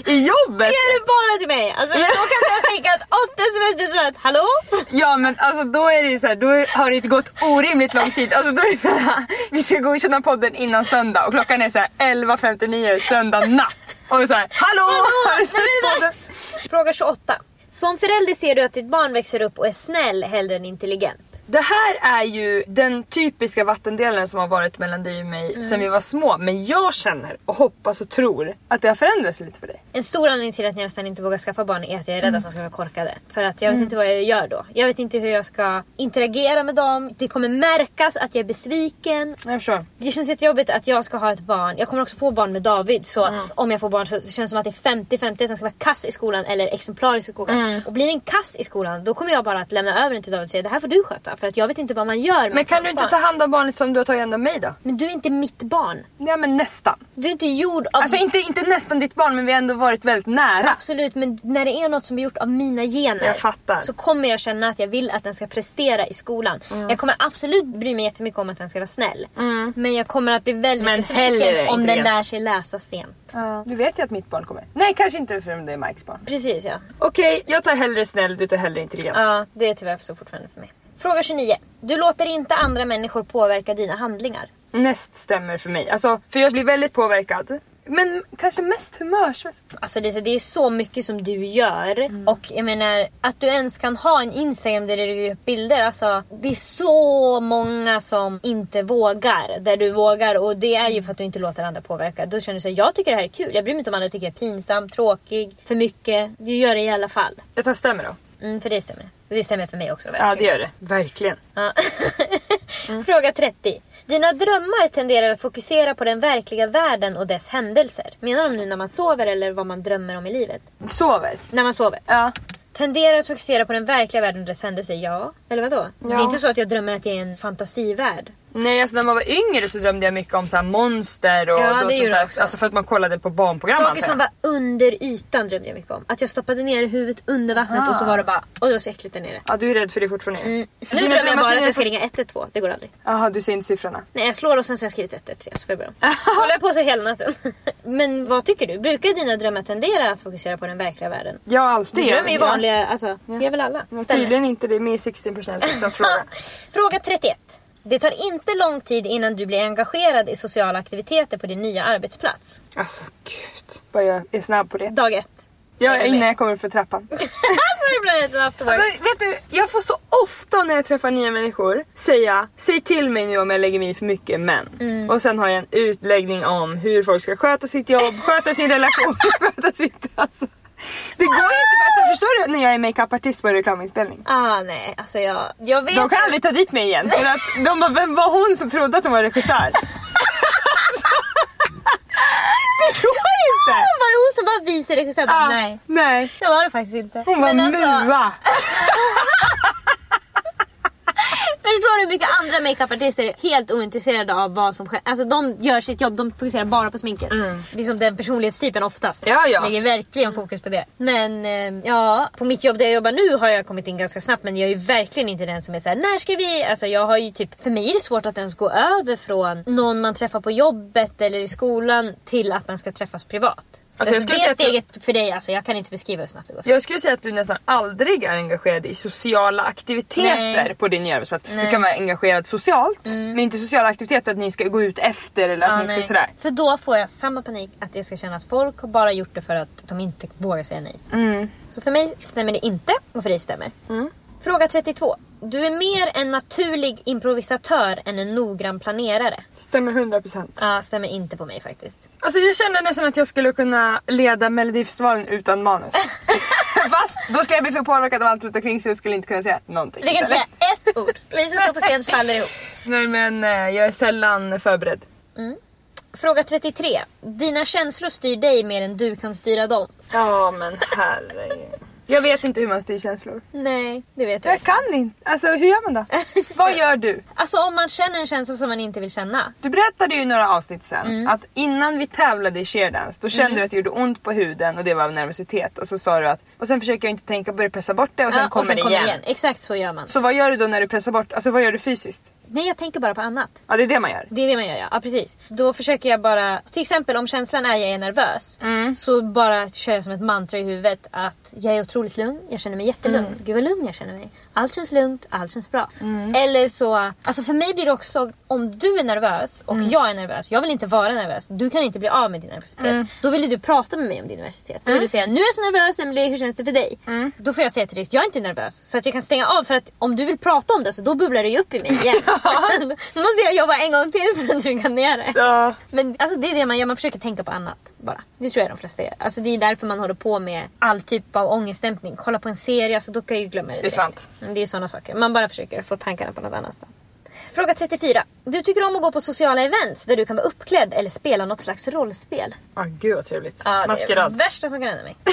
I jobbet? Det gör du bara till mig! Alltså då kan du ha skickat åtta sms till Hallå? Ja men alltså då är det ju såhär, då har det inte gått orimligt lång tid. Alltså då är det såhär, vi ska godkänna podden innan söndag och klockan är såhär 11.59 söndag natt. Och såhär, hallå! Har du sett Nu är det podden? dags! Fråga 28. Som förälder ser du att ditt barn växer upp och är snäll hellre än intelligent. Det här är ju den typiska vattendelen som har varit mellan dig och mig Mm. sen vi var små. Men jag känner och hoppas och tror att det har förändrats lite för dig. En stor anledning till att jag nästan inte vågar skaffa barn är att jag är rädd att de ska vara korkade. För att jag vet inte vad jag gör då. Jag vet inte hur jag ska interagera med dem. Det kommer märkas att jag är besviken. Jag förstår. Det känns jättejobbigt att jag ska ha ett barn. Jag kommer också få barn med David. Så Mm. om jag får barn så känns det som att det är 50-50 att han ska vara kass i skolan eller exemplarisk i skolan. Mm. Och blir den kass i skolan då kommer jag bara att lämna över den till David och säga det här får du sköta. För att jag vet inte vad man gör med Men kan du inte barn. ta hand om barnet som du har tagit hand om mig då? Men du är inte mitt barn. Ja men nästan. Du är inte gjord av... Alltså inte, inte nästan ditt barn men vi har ändå varit väldigt nära. Absolut, men när det är något som är gjort av mina gener Jag fattar. så kommer jag känna att jag vill att den ska prestera i skolan. Mm. Jag kommer absolut bry mig jättemycket om att den ska vara snäll. Men jag kommer att bli väldigt Men besviken om den intelligent. lär sig läsa sent. Ja. Du vet ju att mitt barn kommer. Nej kanske inte för det är Mikes barn. Precis ja. Okej, jag tar hellre snäll, du tar hellre intelligent. Ja, det är tyvärr så fortfarande för mig. Fråga 29. Du låter inte andra människor påverka dina handlingar. Näst stämmer för mig. Alltså, för jag blir väldigt påverkad. Men kanske mest humörsmässigt. Alltså det, är så- det är så mycket som du gör. Och jag menar att du ens kan ha en Instagram där du lägger upp bilder. Alltså det är så många som inte vågar. Där du vågar och det är ju för att du inte låter andra påverka. Då känner du såhär, jag tycker det här är kul. Jag bryr mig inte om andra tycker jag är pinsam, tråkig, för mycket. Du gör det i alla fall. Jag tar stämmer då. Mm, för det stämmer. Det stämmer för mig också verkligen. Ja det gör det. Verkligen. Ja. Fråga 30. Dina drömmar tenderar att fokusera på den verkliga världen och dess händelser. Menar de nu när man sover eller vad man drömmer om i livet? Sover. När man sover. Ja. Tenderar att fokusera på den verkliga världen och dess händelser, ja. Eller vadå? Det Ja. är inte så att jag drömmer att jag är en fantasivärld. Nej alltså när man var yngre så drömde jag mycket om så monster och Ja, det sånt där. jag också. Alltså för att man kollade på barnprogram Saker jag. som var under ytan drömde jag mycket om. Att jag stoppade ner huvudet under vattnet och så var det bara... Och det var så äckligt där nere. Ja du är rädd för det fortfarande? Mm. Nu drömmer jag drömmar bara att jag ska ringa 112. Det går aldrig. Jaha du ser inte siffrorna? Nej jag slår och sen så har jag skrivit 113 så får jag börja om. Håller jag på så hela natten. Men vad tycker du? Brukar dina drömmar tendera att fokusera på den verkliga världen? Ja alltid. Du drömmer ju ja. vanliga, alltså det är väl alla? Stämmer. tydligen inte, det är med 16% som fråga. Fråga 31. Det tar inte lång tid innan du blir engagerad i sociala aktiviteter på din nya arbetsplats. Alltså gud. Vad jag är snabb på det. Dag ett. Ja, innan jag kommer för trappan. alltså det blir lite afterwork. Alltså, vet du, jag får så ofta när jag träffar nya människor säga Säg till mig nu om jag lägger mig i för mycket men. Mm. Och sen har jag en utläggning om hur folk ska sköta sitt jobb, sköta sin relation, sköta sitt... Alltså. Det går inte, för, alltså, förstår du när jag är makeupartist på en reklaminspelning? Ah nej, alltså jag, jag vet De kan aldrig ta dit mig igen för att de bara, vem var hon som trodde att hon var regissör? det går inte! Var det hon som var vice regissör? Ah, Nej. Nej. Det var det faktiskt inte. Hon var Men alltså, mua. Förstår du hur mycket andra makeupartister är helt ointresserade av vad som sker? Alltså de gör sitt jobb, de fokuserar bara på sminket. Det är som den personlighetstypen oftast. Mm. Ja, ja. Lägger verkligen fokus på det. Men eh, ja, på mitt jobb där jag jobbar nu har jag kommit in ganska snabbt men jag är verkligen inte den som är såhär, när ska vi? Alltså jag har ju typ, för mig är det svårt att ens gå över från någon man träffar på jobbet eller i skolan till att man ska träffas privat. Alltså, jag Alltså, skulle det steget för dig, alltså, jag kan inte beskriva hur snabbt det går. Jag skulle säga att du nästan aldrig är engagerad i sociala aktiviteter Nej. på din nya arbetsplats. Nej. Du kan vara engagerad socialt men inte sociala aktiviteter att ni ska gå ut efter eller att Ja, ni ska nej. sådär. För då får jag samma panik att jag ska känna att folk har bara gjort det för att de inte vågar säga nej. Mm. Så för mig stämmer det inte och för dig stämmer. Fråga 32. Du är mer en naturlig improvisatör än en noggrann planerare. Stämmer 100%. Ja, stämmer inte på mig faktiskt. Alltså jag känner nästan att jag skulle kunna leda Melodifestivalen utan manus. Fast då skulle jag bli för påverkad av allt runt omkring så jag skulle inte kunna säga någonting. Du kan inte säga ett ord. Lisa står på scen faller ihop. Nej men eh, jag är sällan förberedd. Fråga 33. Dina känslor styr dig mer än du kan styra dem. Ja men herregud. Jag vet inte hur man styr känslor. Nej, det vet du. Jag kan inte. Alltså hur gör man då? Vad gör du? Alltså om man känner en känsla som man inte vill känna. Du berättade ju i några avsnitt sen Mm. att innan vi tävlade i sheerdance då kände du att det gjorde ont på huden och det var av nervositet. Och så sa du att och sen försöker jag inte tänka på det, pressa bort det och sen Ja, kommer och sen det igen. igen. Exakt så gör man. Så vad gör du då när du pressar bort? Alltså vad gör du fysiskt? Nej, jag tänker bara på annat. Ja det är det man gör. Det är det man gör ja. ja precis. Då försöker jag bara, till exempel om känslan är jag är nervös. Mm. Så bara kör jag som ett mantra i huvudet att jag är otroligt lugn, jag känner mig jättelugn. Mm. Gud vad lugn jag känner mig. Allt känns lugnt, allt känns bra. Eller så, alltså för mig blir det också om du är nervös och Mm. jag är nervös, jag vill inte vara nervös. Du kan inte bli av med din nervositet. Mm. Då vill du prata med mig om din nervositet. Då vill du säga nu är jag så nervös Emelie, hur känns det för dig? Mm. Då får jag säga till dig jag är inte nervös. Så att jag kan stänga av för att om du vill prata om det så då bubblar det ju upp i mig igen. då måste jag jobba en gång till för att trycka ner det. Ja. Men alltså, det är det man gör, man försöker tänka på annat bara. Det tror jag de flesta gör. Alltså, det är därför man håller på med all typ av ångestdämpning. Kolla på en serie, alltså, då kan jag ju glömma det Det är direkt. sant. Mm, Det är sådana saker. Man bara försöker få tankarna på något annanstans. Fråga 34. Du tycker om att gå på sociala events där du kan vara uppklädd eller spela något slags rollspel. Ah, gud vad trevligt. Ja, det är det Maskerad. värsta som kan hända mig.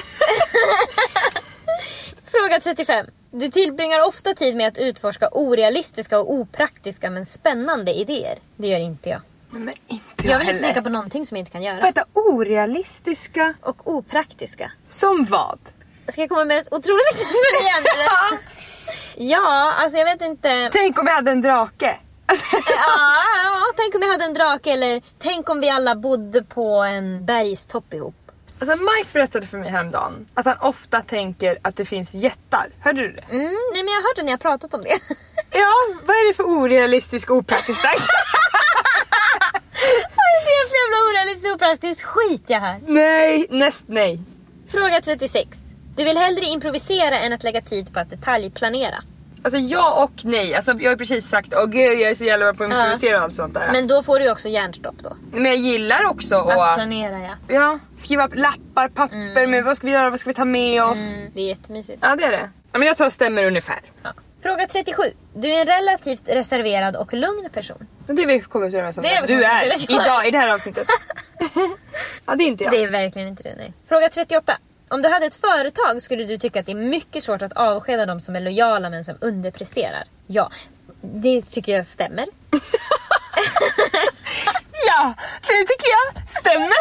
Fråga 35. Du tillbringar ofta tid med att utforska orealistiska och opraktiska men spännande idéer. Det gör inte jag. Men, men inte Jag vill inte heller. tänka på någonting som jag inte kan göra. Vänta, orealistiska? Och opraktiska. Som vad? Ska jag komma med ett otroligt exempel igen eller? Ja, alltså jag vet inte. Tänk om jag hade en drake. Alltså, Ja, ja, tänk om jag hade en drake eller tänk om vi alla bodde på en bergstopp ihop. alltså Mike berättade för mig häromdagen att han ofta tänker att det finns jättar. Hörde du det? Mm, nej men jag det när jag pratat om det. Ja, vad är det för orealistisk och opraktiskt där? det är så jävla orealistiskt och opraktiskt skit jag hör. nej, näst nej. Fråga 36. Du vill hellre improvisera än att lägga tid på att detaljplanera. Alltså ja och nej. Alltså, jag har precis sagt åh gud jag är så jävla bra på att Ja. improvisera och allt sånt där. Men, Men då får du ju också hjärnstopp då. jag gillar också att Alltså planera ja. ja, skriva upp lappar, papper med vad ska vi göra, vad ska vi ta med oss. Mm, det är jättemysigt. Ja det är det. Ja, men jag tar stämmer ungefär. Ja. Fråga 37. Du är en relativt reserverad och lugn person. Men det vi kommit om. Det vi Du är idag i det här avsnittet. ja det är inte jag. Det är verkligen inte du, nej. Fråga 38. Om du hade ett företag skulle du tycka att det är mycket svårt att avskeda de som är lojala men som underpresterar. Ja, det tycker jag stämmer. Ja, det tycker jag stämmer.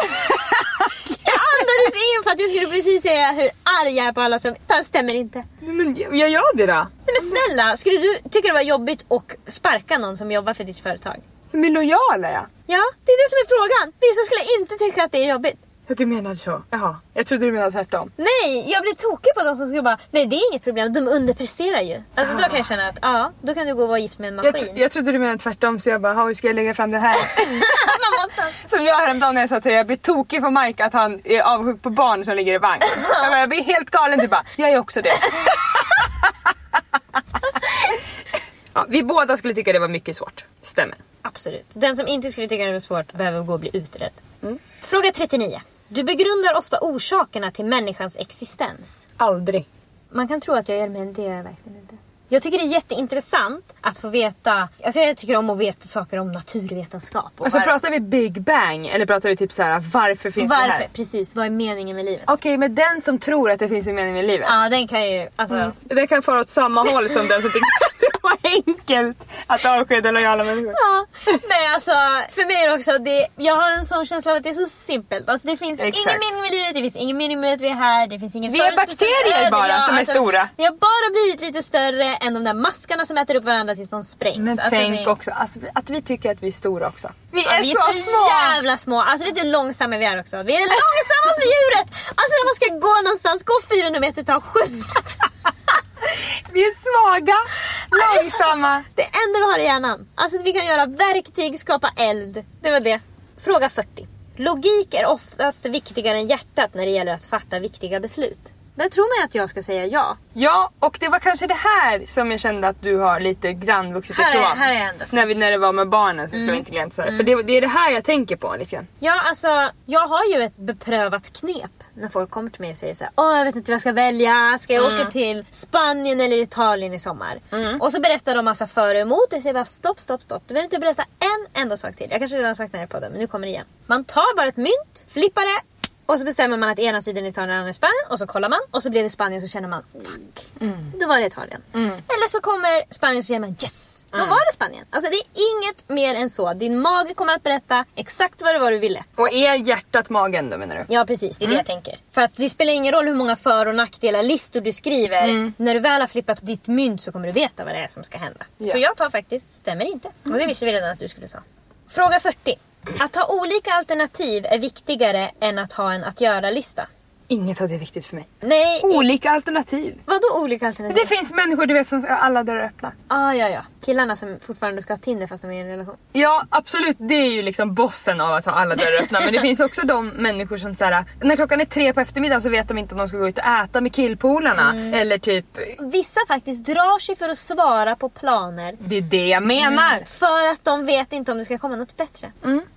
Jag andades in för att jag skulle precis säga hur arg jag är på alla som... Det stämmer inte. Men gör jag det då? Nej men snälla, skulle du tycka det var jobbigt att sparka någon som jobbar för ditt företag? Som är lojala ja. Ja, det är det som är frågan. Vissa skulle inte tycka att det är jobbigt. Ja du menar så. Jaha. Jag trodde du menade tvärtom. Nej, jag blir tokig på de som skulle bara Nej det är inget problem, de underpresterar ju. Alltså då kan jag känna att ja, då kan du gå och vara gift med en Jag, maskin. tr- jag trodde du menade tvärtom så jag bara, "Ha, hur ska jag lägga fram det här? Som jag häromdagen när jag sa till dig, jag blir tokig på Mike att han är avundsjuk på barn som ligger i vagn. Jag, bara, jag blir helt galen, du bara, jag är också det. ja, vi båda skulle tycka det var mycket svårt. Stämmer. Absolut. Den som inte skulle tycka det var svårt behöver gå och bli utredd. Fråga 39. Du begrundar ofta orsakerna till människans existens. Aldrig. Man kan tro att jag gör det, men det gör jag verkligen inte. Jag tycker det är jätteintressant att få veta, alltså jag tycker om att veta saker om naturvetenskap. Och Alltså var- pratar vi Big Bang eller pratar vi typ så här varför finns det varför, här? precis, vad är meningen med livet? Okej, men den som tror att det finns en mening med livet. Ja, den kan ju, alltså. Det kan fara åt samma håll som den som tycker att det var enkelt att avskeda lojala människor. Ja, nej alltså för mig är det också, det, jag har en sån känsla av att det är så simpelt. Alltså det finns Exakt. ingen mening med livet, det finns ingen mening med att vi är här, det finns ingen Vi är bakterier bara som är stora. Vi har bara blivit lite större än de där maskarna som äter upp varandra tills de sprängs. Men Alltså, tänk det- också att, att vi tycker att vi är stora också. Vi Ja, är, vi så, är så små! jävla små. Alltså vet du hur långsamma vi är också? Vi är det långsammaste djuret! Alltså när man ska gå någonstans, gå 400 meter tar 7 meter. Vi är svaga, långsamma. Det enda vi har i hjärnan. Alltså att vi kan göra verktyg, skapa eld. Det var det. Fråga 40. Logik är oftast viktigare än hjärtat när det gäller att fatta viktiga beslut. Där tror man att jag ska säga ja. Ja, och det var kanske det här som jag kände att du har lite grann vuxit Här är- ifrån. här är jag ändå. När, vi, när det var med barnen så skulle vi inte så här. För det, det är det här jag tänker på lite grann. Ja, alltså jag har ju ett beprövat knep när folk kommer till mig och säger så här, Åh, jag vet inte vad jag ska välja. Ska jag åka till Spanien eller Italien i sommar? Och så berättar de massa för och emot och jag säger bara stopp, stopp, stopp. Du behöver inte berätta en enda sak till. Jag kanske redan sagt det här på podden, men nu kommer det igen. Man tar bara ett mynt, flippar det och så bestämmer man att ena sidan är Italien och andra är Spanien och så kollar man och så blir det Spanien så känner man fuck. Då var det Italien. Eller så kommer Spanien så känner man yes. Då var det Spanien. Alltså det är inget mer än så. Din mage kommer att berätta exakt vad det var du ville. Och är hjärtat magen då menar du? Ja precis, det är det jag tänker. För att det spelar ingen roll hur många för och nackdelar listor du skriver. När du väl har flippat ditt mynt så kommer du veta vad det är som ska hända. Ja. Så jag tar faktiskt, stämmer inte. Och det visste vi redan att du skulle ta. Fråga 40. Att ha olika alternativ är viktigare än att ha en att göra-lista. Inget av det är viktigt för mig. Nej, Olika alternativ. vadå olika alternativ? Det finns människor du vet som alla dörrar öppna. Ah, ja, ja. Killarna som fortfarande ska ha Tinder fast de är i en relation. Ja absolut, det är ju liksom bossen av att ha alla dörrar öppna. Men det finns också de människor som såhär, när klockan är tre på eftermiddagen så vet de inte om de ska gå ut och äta med killpolarna. Eller typ, Vissa faktiskt drar sig för att svara på planer det är det jag menar. För att de vet inte om det ska komma något bättre.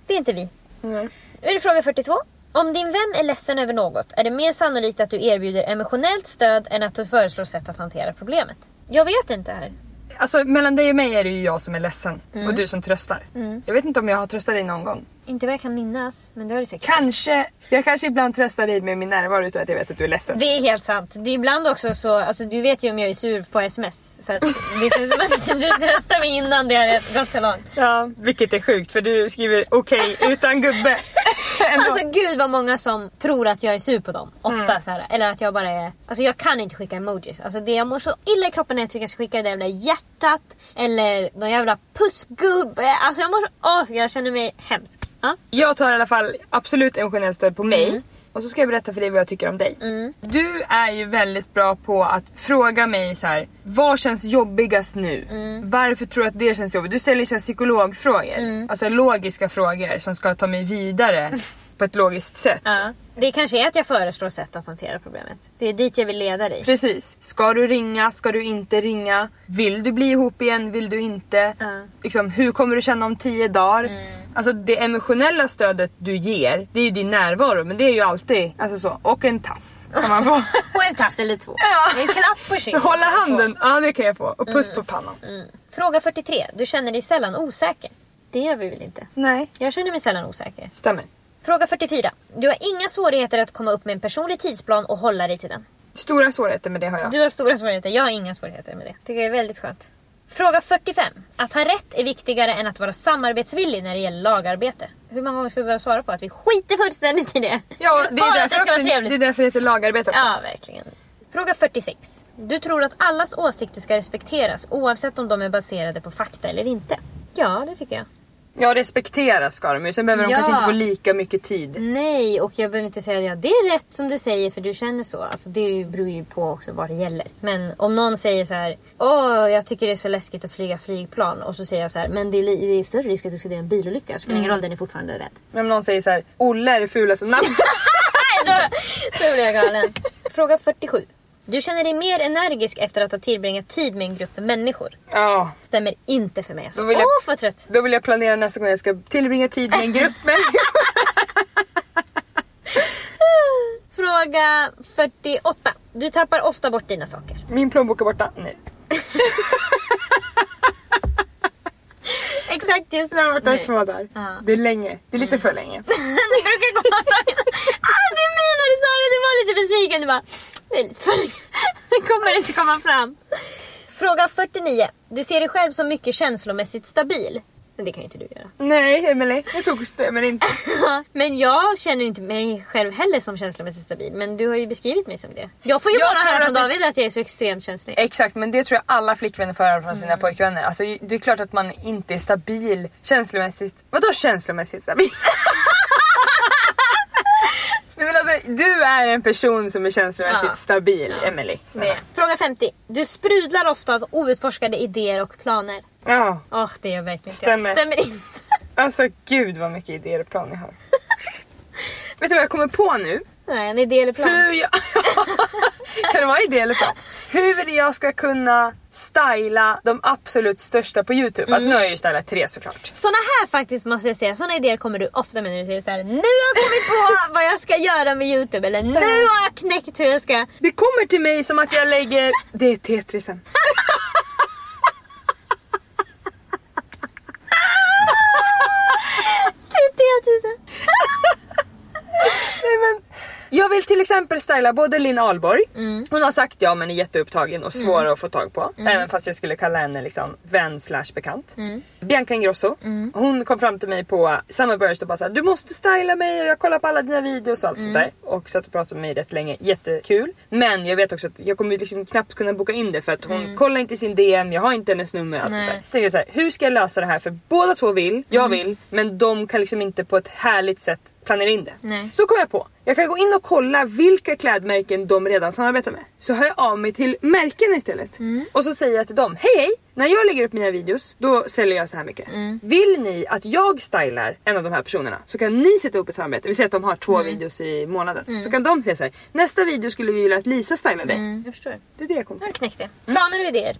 Det är inte vi. Nu är det fråga 42. Om din vän är ledsen över något är det mer sannolikt att du erbjuder emotionellt stöd än att du föreslår sätt att hantera problemet. Jag vet inte här. Alltså mellan dig och mig är det ju jag som är ledsen Mm. och du som tröstar. Jag vet inte om jag har tröstat dig någon gång. Inte vad jag kan minnas, men det har du säkert. Kanske, jag kanske ibland tröstar dig med min närvaro utan att jag vet att du är ledsen. Det är helt sant. Det är ibland också så, alltså du vet ju om jag är sur på sms. Så att det känns som att du tröstar mig innan det har gått så långt. Ja, vilket är sjukt för du skriver okej utan gubbe. Alltså gud vad många som tror att jag är sur på dem. Ofta så här. Eller att jag bara är... Alltså jag kan inte skicka emojis. Alltså det jag mår så illa i kroppen när jag tvingas skicka det där jävla hjärtat. Eller någon jävla pussgubbe. Alltså jag mår så... Åh, jag känner mig hemsk. Ja. Jag tar i alla fall absolut emotionellt stöd på mig. Mm. Och så ska jag berätta för dig vad jag tycker om dig. Du är ju väldigt bra på att fråga mig så här: vad känns jobbigast nu? Mm. Varför tror du att det känns jobbigt? Du ställer så här psykologfrågor. Alltså logiska frågor som ska ta mig vidare på ett logiskt sätt. Ja. Det kanske är att jag föreslår sätt att hantera problemet. Det är dit jag vill leda dig. Precis. Ska du ringa? Ska du inte ringa? Vill du bli ihop igen? Vill du inte? Ja. Liksom, hur kommer du känna om tio dagar? Alltså det emotionella stödet du ger, det är ju din närvaro. Men det är ju alltid alltså så. Och en tass kan man få. Och en tass eller två. Ja. En klapp på kinden. Hålla handen, ja det kan jag få. Och puss på pannan. Fråga 43. Du känner dig sällan osäker. Det gör vi väl inte? Nej, Jag känner mig sällan osäker. stämmer. Fråga 44. Du har inga svårigheter att komma upp med en personlig tidsplan och hålla dig till den. Stora svårigheter med det har jag. Du har stora svårigheter, jag har inga svårigheter med det. Tycker jag är väldigt skönt. Fråga 45. Att ha rätt är viktigare än att vara samarbetsvillig när det gäller lagarbete. Hur många gånger ska vi behöva svara på att vi skiter fullständigt i det? Ja, det Bara är, att det därför ska vara trevligt. det är därför det heter lagarbete också. Ja, verkligen. Fråga 46. Du tror att allas åsikter ska respekteras oavsett om de är baserade på fakta eller inte? Ja, det tycker jag. Ja, respektera ska de ju. Sen behöver de Ja. kanske inte få lika mycket tid. Nej, och jag behöver inte säga ja, det är rätt som du säger för du känner så. Alltså, det beror ju på också vad det gäller. Men om någon säger så här, åh jag tycker det är så läskigt att flyga flygplan. Och så säger jag så här, men det är, det är större risk att du ska dö i en bilolycka. Spelar ingen roll, den är fortfarande rädd. Men om någon säger så här, Olle är det fulaste namnet. Då blir jag galen. Fråga 47. Du känner dig mer energisk efter att ha tillbringat tid med en grupp människor. Ja, Stämmer inte för mig. Alltså. Åh, jag- trött. då vill jag planera nästa gång jag ska tillbringa tid med en grupp människor. Fråga 48. Du tappar ofta bort dina saker. Min plånbok är borta. Nej. Exakt just Den har varit två dagar. Ja. Det är länge. Det är lite för länge. det brukar gå ah, Det är mig när du sa det, du var lite besviken. Du bara, det är lite för länge. Det kommer inte komma fram. Fråga 49. Du ser dig själv som mycket känslomässigt stabil. Men det kan ju inte du göra. Nej, Emelie. Jag tog men inte. Men jag känner inte mig själv heller som känslomässigt stabil. Men du har ju beskrivit mig som det. Jag får ju Jag bara höra från David att jag är så extremt känslig. Exakt, men det tror jag alla flickvänner får höra från sina Mm. pojkvänner. Alltså, det är klart att man inte är stabil känslomässigt. Vadå känslomässigt stabil? Nej, men alltså, du är en person som är känslomässigt Ja. stabil, Emelie. Det. Fråga 50. Du sprudlar ofta av outforskade idéer och planer. Ja, Åh, det gör verkligen Stämmer. jag. Stämmer inte. alltså gud vad mycket idéer och planer jag har. Vet du vad jag kommer på nu? Nej, en idé eller plan. Hur jag... kan det vara idé eller plan? Hur jag ska kunna styla de absolut största på Youtube. Alltså nu har jag ju stylat tre såklart. Såna här faktiskt måste jag säga, såna idéer kommer du ofta med när du säger såhär Nu har jag kommit på vad jag ska göra med Youtube eller nu har jag knäckt hur jag ska... Det kommer till mig som att jag lägger... Det är Tetrisen. Det är det Nej, men, jag vill till exempel styla både Linn Ahlborg. Hon har sagt ja men är jätteupptagen och svår att få tag på. Även fast jag skulle kalla henne liksom vän slash bekant. Bianca Ingrosso. Hon kom fram till mig på Summerburst och bara såhär, du måste styla mig och jag kollar på alla dina videos och allt sånt där. Och satt och pratade med mig rätt länge. Jättekul. Men jag vet också att jag kommer liksom knappt kunna boka in det för att hon kollar inte sin DM, jag har inte hennes nummer och allt sånt där. Tänker jag så här, hur ska jag lösa det här? För båda två vill, jag vill, men de kan liksom inte på ett härligt sätt planera in det. Nej. Så kom jag på, jag kan gå in och kolla vilka klädmärken de redan samarbetar med. Så hör jag av mig till märkena istället. Och så säger jag till dem, hej hej! När jag lägger upp mina videos, då säljer jag så här mycket. Vill ni att jag stylar en av de här personerna så kan ni sätta upp ett samarbete. Vi säger att de har två videos i månaden. Så kan de säga så här, nästa video skulle vi vilja att Lisa stylar dig. Jag förstår. Det är det jag kom Nu har på. du knäckt det. Planer och idéer.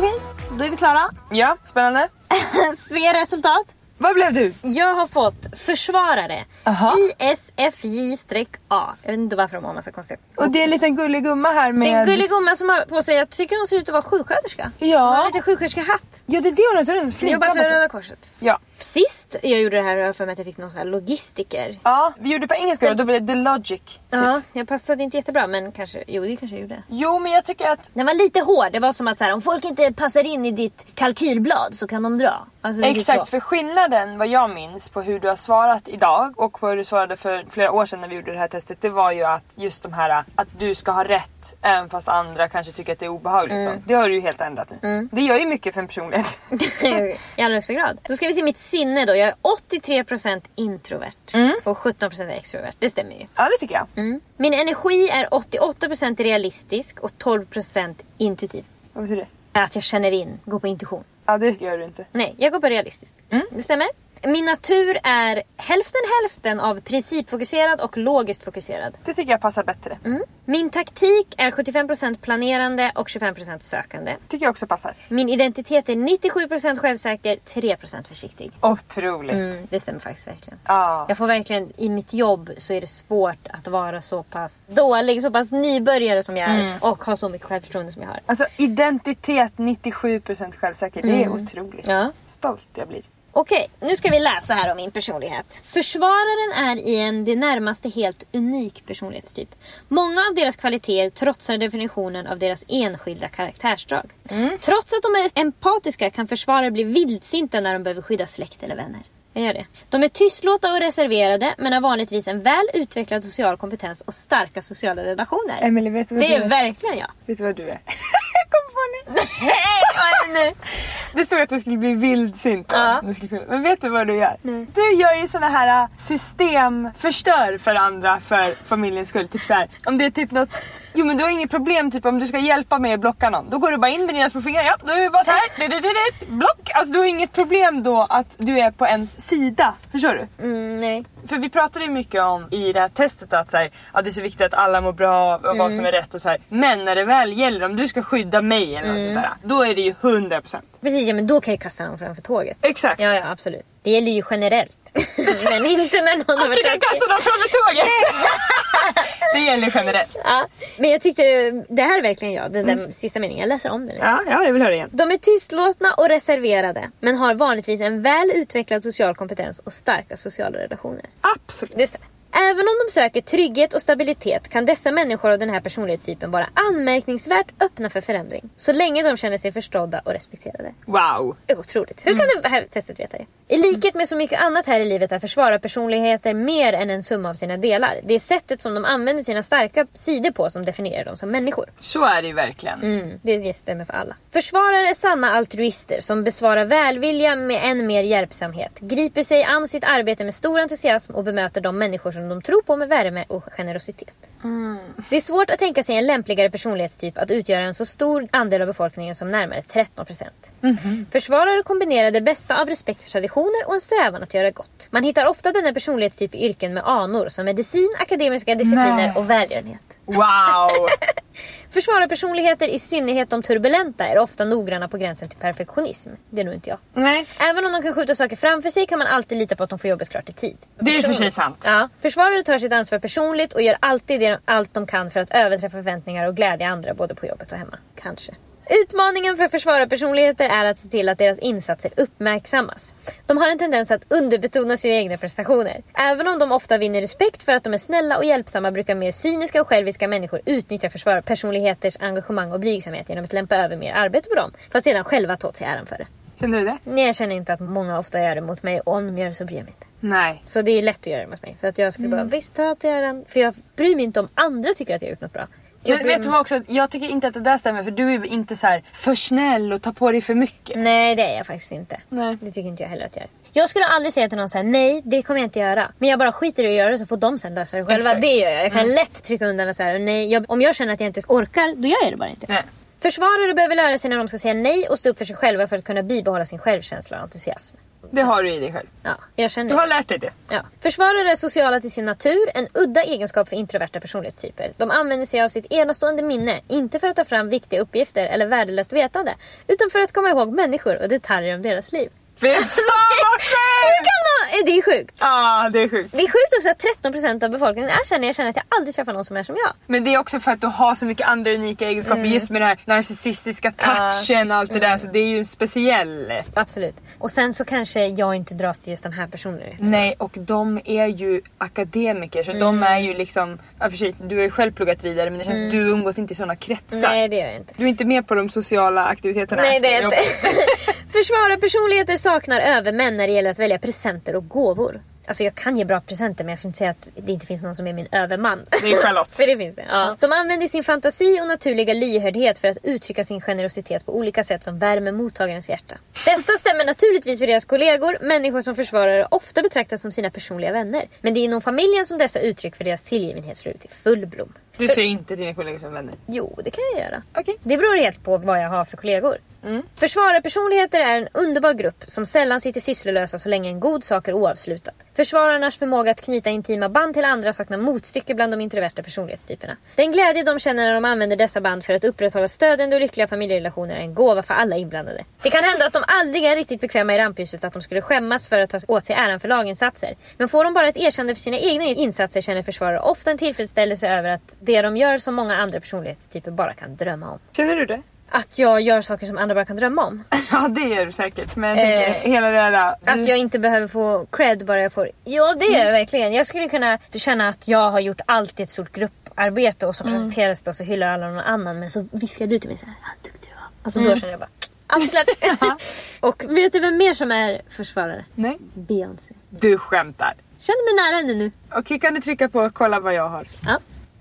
Okej, då är vi klara. Ja, spännande. Se resultat. Vad blev du? Jag har fått försvarare. Aha. ISFJ-A. Jag vet inte varför de har massa konstiga... Och det är en liten gullig gumma här Det med... är en gullig gumma som har på sig, jag tycker hon ser ut att vara sjuksköterska. Ja. Hon har lite sjuksköterskehatt. Ja det är det hon har runt Hon jobbar för. Röda Korset. Ja. Sist jag gjorde det här har jag för mig att jag fick någon sån här logistiker. Ja, vi gjorde på engelska då, då blev det The Logic. Typ. Ja, jag passade inte jättebra men kanske, jo det kanske jag gjorde. Jo men jag tycker att Den var lite hård, det var som att så här, om folk inte passar in i ditt kalkylblad så kan de dra. Alltså, det Exakt, för skillnaden vad jag minns på hur du har svarat idag och på hur du svarade för flera år sedan när vi gjorde det här testet. Det var ju att just de här att du ska ha rätt även fast andra kanske tycker att det är obehagligt. Mm. Det har du ju helt ändrat nu. Det gör ju mycket för en personlighet. I allra högsta grad. Då ska vi se mitt sinne då, jag är 83% introvert och 17% extrovert. Det stämmer ju. Ja, det tycker jag. Mm. Min energi är 88% realistisk och 12% intuitiv. Vad betyder det? Att jag känner in, går på intuition. Ja, det gör du inte. Nej, jag går på realistiskt. Det stämmer. Min natur är hälften hälften av principfokuserad och logiskt fokuserad. Det tycker jag passar bättre. Min taktik är 75% planerande och 25% sökande. Tycker jag också passar. Min identitet är 97% självsäker, 3% försiktig. Otroligt. Mm, det stämmer faktiskt verkligen. Ja. Jag får verkligen, i mitt jobb så är det svårt att vara så pass dålig, så pass nybörjare som jag är och ha så mycket självförtroende som jag har. Alltså identitet 97% självsäker. Det är otroligt. Ja. Stolt jag blir. Okej, nu ska vi läsa här om min personlighet. Försvararen är i en det närmaste helt unik personlighetstyp. Många av deras kvaliteter trotsar definitionen av deras enskilda karaktärsdrag. Trots att de är empatiska kan försvarare bli vildsinta när de behöver skydda släkt eller vänner. Jag gör det. De är tystlåta och reserverade men har vanligtvis en väl utvecklad social kompetens och starka sociala relationer. Emily, vet du vad det du är är? verkligen jag. Vet du vad du är? jag kom på nu. Nej, Det stod att du skulle bli vildsint. Ja. Men vet du vad du gör? Du gör ju såna här äh, systemförstör för andra för familjens skull. Typ så här, om det är typ något... Jo men du har inget problem typ om du ska hjälpa mig att blocka någon. Då går du bara in med dina små fingrar. Ja, då är det bara så här. Du, du, du, du, block. Alltså du har inget problem då att du är på ens sida. Förstår du? Mm, nej. För vi pratade ju mycket om i det här testet att så här, ja, det är så viktigt att alla mår bra och vad som är rätt och så här. Men när det väl gäller, om du ska skydda mig eller något sånt där, då är det ju 100%. Precis, ja, men då kan jag kasta någon framför tåget. Exakt. Ja, ja, absolut. Det gäller ju generellt. men inte när någon har Att du varit kan taskig. kasta dem framför tåget! det gäller generellt. Ja, men jag tyckte det här är verkligen jag, den där sista meningen. Jag läser om den. Ja, ja, jag vill höra igen. De är tystlåtna och reserverade men har vanligtvis en väl utvecklad social kompetens och starka sociala relationer. Absolut. Det stämmer. Även om de söker trygghet och stabilitet kan dessa människor av den här personlighetstypen vara anmärkningsvärt öppna för förändring. Så länge de känner sig förstådda och respekterade. Wow. Otroligt. Hur kan det här testet veta det? I likhet med så mycket annat här i livet är försvararpersonligheter mer än en summa av sina delar. Det är sättet som de använder sina starka sidor på som definierar dem som människor. Så är det ju verkligen. Mm, det stämmer för alla. Försvarare är sanna altruister som besvarar välvilja med än mer hjälpsamhet. Griper sig an sitt arbete med stor entusiasm och bemöter de människor som de tror på med värme och generositet. Det är svårt att tänka sig en lämpligare personlighetstyp att utgöra en så stor andel av befolkningen som närmare 13%. Försvarare kombinerar det bästa av respekt för traditioner och en strävan att göra gott. Man hittar ofta denna personlighetstyp i yrken med anor som medicin, akademiska discipliner Nej. och välgörenhet. Wow. Försvararpersonligheter, i synnerhet de turbulenta, är ofta noggranna på gränsen till perfektionism. Det är nog inte jag. Nej. Även om de kan skjuta saker framför sig kan man alltid lita på att de får jobbet klart i tid. Det är för sig sant. Ja. Försvarare tar sitt ansvar personligt och gör alltid det, allt de kan för att överträffa förväntningar och glädja andra både på jobbet och hemma. Kanske. Utmaningen för försvararpersonligheter är att se till att deras insatser uppmärksammas. De har en tendens att underbetona sina egna prestationer. Även om de ofta vinner respekt för att de är snälla och hjälpsamma brukar mer cyniska och själviska människor utnyttja försvararpersonligheters engagemang och blygsamhet genom att lämpa över mer arbete på dem för att sedan själva ta åt sig äran för det. Känner du det? Nej, jag känner inte att många ofta gör det mot mig och om de gör det så bryr jag mig inte. Nej. Så det är lätt att göra det mot mig. För att jag skulle bara, visst ta åt dig äran. För jag bryr mig inte om andra tycker att jag har gjort något bra. Jag Men bryr vet du vad också? Jag tycker inte att det där stämmer för du är inte så här för snäll och tar på dig för mycket. Nej det är jag faktiskt inte. Nej. Det tycker inte jag heller att jag är. Jag skulle aldrig säga till någon såhär, nej det kommer jag inte göra. Men jag bara skiter i att göra det så får de sen lösa det själva. Exakt. Det gör jag. Jag kan lätt trycka undan och säga nej. Jag, om jag känner att jag inte orkar, då gör jag det bara inte. Nej. Försvarare behöver lära sig när de ska säga nej och stå upp för sig själva för att kunna bibehålla sin självkänsla och entusiasm. Det har du i dig själv. Ja, jag känner Du har det. lärt dig det. Ja. Försvarare är sociala till sin natur, en udda egenskap för introverta personlighetstyper. De använder sig av sitt enastående minne, inte för att ta fram viktiga uppgifter eller värdelöst vetande, utan för att komma ihåg människor och detaljer om deras liv. Fy fan vad sjukt! de... Det är sjukt. Ja, det är sjukt. Det är sjukt också att 13% av befolkningen är känner. Jag känner att jag aldrig träffar någon som är som jag. Men det är också för att du har så mycket andra unika egenskaper just med den här narcissistiska touchen och allt det där. Så det är ju en speciell. Absolut. Och sen så kanske jag inte dras till just de här personligheterna. Nej, och de är ju akademiker så de är ju liksom... Ja, för sig, du har ju själv pluggat vidare men det känns som att du umgås inte i sådana kretsar. Nej det gör jag inte. Du är inte med på de sociala aktiviteterna. Nej det är jag inte. jobbet. Försvararpersonligheter saknar övermän när det gäller att välja presenter och gåvor. Alltså jag kan ge bra presenter men jag skulle inte säga att det inte finns någon som är min överman. Det är Charlotte. för det finns det. Ja. De använder sin fantasi och naturliga lyhördhet för att uttrycka sin generositet på olika sätt som värmer mottagarens hjärta. Detta stämmer naturligtvis för deras kollegor, människor som försvarare ofta betraktas som sina personliga vänner. Men det är inom familjen som dessa uttryck för deras tillgivenhet slår ut i full blom. Du ser inte dina kollegor som vänner. Jo, det kan jag göra. Okej. Det beror helt på vad jag har för kollegor. Mm. Försvararpersonligheter är en underbar grupp som sällan sitter sysslolösa så länge en god sak är oavslutad. Försvararnas förmåga att knyta intima band till andra saknar motstycke bland de introverta personlighetstyperna. Den glädje de känner när de använder dessa band för att upprätthålla stödjande och lyckliga familjerelationer är en gåva för alla inblandade. Det kan hända att de aldrig är riktigt bekväma i rampljuset att de skulle skämmas för att ta åt sig äran för laginsatser. Men får de bara ett erkännande för sina egna insatser känner försvarare ofta en tillfredsställelse över att det de gör som många andra personlighetstyper bara kan drömma om. Känner du det? Att jag gör saker som andra bara kan drömma om. Ja det gör du säkert. Men jag tänker Eh, hela det där... Att jag inte behöver få cred bara jag får... Ja det gör jag verkligen. Jag skulle kunna känna att jag har gjort allt i ett stort grupparbete och så presenteras det och så hyllar alla någon annan men så viskar du till mig såhär, ja duktig du var. Alltså då känner jag bara, allt klart. och vet du vem mer som är försvarare? Nej. Beyoncé. Du skämtar. Känner mig nära henne nu. Okej kan du trycka på kolla vad jag har? Ja.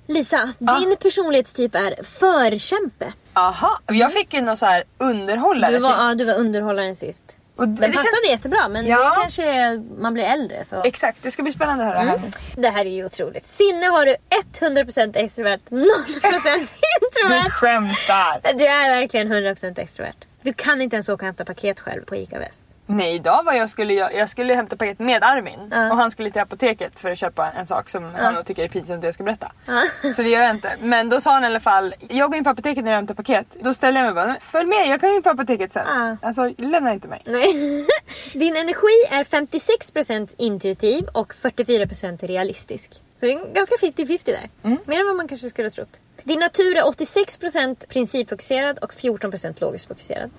Lisa, din personlighetstyp är förkämpe. Aha, jag fick ju någon så här underhållare Du var, sist. ja, du var underhållaren sist. Och Den det passade känns... jättebra men Ja. det kanske man blir äldre så. Exakt, det ska bli spännande att höra här nu. Det här är ju otroligt. Sinne har du 100% extrovert, 0% introvert. Du skämtar! Du är verkligen 100% extrovert. Du kan inte ens åka och hämta paket själv på ICA Väst. Nej, idag var jag skulle, jag, jag skulle hämta paket med Armin Ja. och han skulle till apoteket för att köpa en sak som han nog tycker är pinsamt att jag ska berätta. Så det gör jag inte. Men då sa han i alla fall, jag går in på apoteket när jag hämtar paket. Då ställer jag mig bara, "Men följ med jag kan gå in på apoteket sen. Alltså lämna inte mig. Nej. Din energi är 56% intuitiv och 44% realistisk. Så det är ganska 50-50 där. Mer än vad man kanske skulle ha trott. Din natur är 86% principfokuserad och 14% logiskt fokuserad.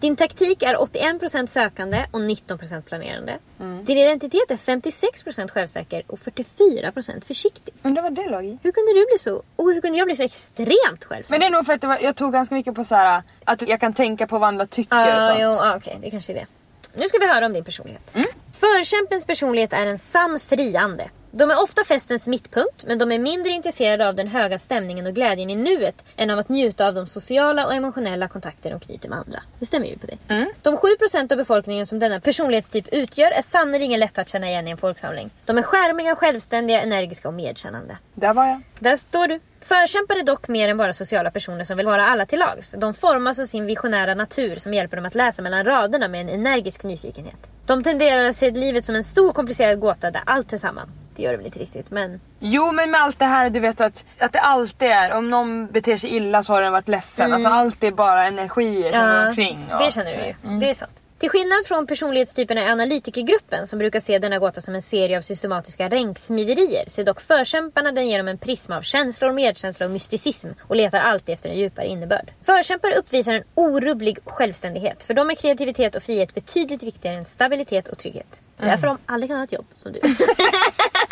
Din taktik är 81% sökande och 19% planerande. Din identitet är 56% självsäker och 44% försiktig. Undrar vad det låg i? Hur kunde du bli så? Och hur kunde jag bli så extremt självsäker? Men det är nog för att var, jag tog ganska mycket på så här att jag kan tänka på vad andra tycker och Ja, sånt. jo, ah, okej, det kanske är det. Nu ska vi höra om din personlighet. Förkämpens personlighet är en sann friande. De är ofta festens mittpunkt, men de är mindre intresserade av den höga stämningen och glädjen i nuet än av att njuta av de sociala och emotionella kontakter de knyter med andra. Det stämmer ju på dig. De 7% av befolkningen som denna personlighetstyp utgör är sannerligen lätta att känna igen i en folksamling. De är skärmiga, självständiga, energiska och medkännande. Där var jag. Där står du. Förkämpar är dock mer än bara sociala personer som vill vara alla till lags. De formas av sin visionära natur som hjälper dem att läsa mellan raderna med en energisk nyfikenhet. De tenderar att se livet som en stor komplicerad gåta där allt hör samman. Det gör det väl inte riktigt, men... Jo men med allt det här du vet att, att det alltid är om någon beter sig illa så har den varit ledsen. Alltså allt är bara energier som går omkring. och det känner du ju. Det är sant. Till skillnad från personlighetstyperna i analytikergruppen som brukar se denna gåta som en serie av systematiska ränksmiderier ser dock förkämparna den genom en prisma av känslor, medkänsla och mysticism och letar alltid efter en djupare innebörd. Förkämpar uppvisar en orubblig självständighet. För dem är kreativitet och frihet betydligt viktigare än stabilitet och trygghet. Det är därför de aldrig kan ha ett jobb som du.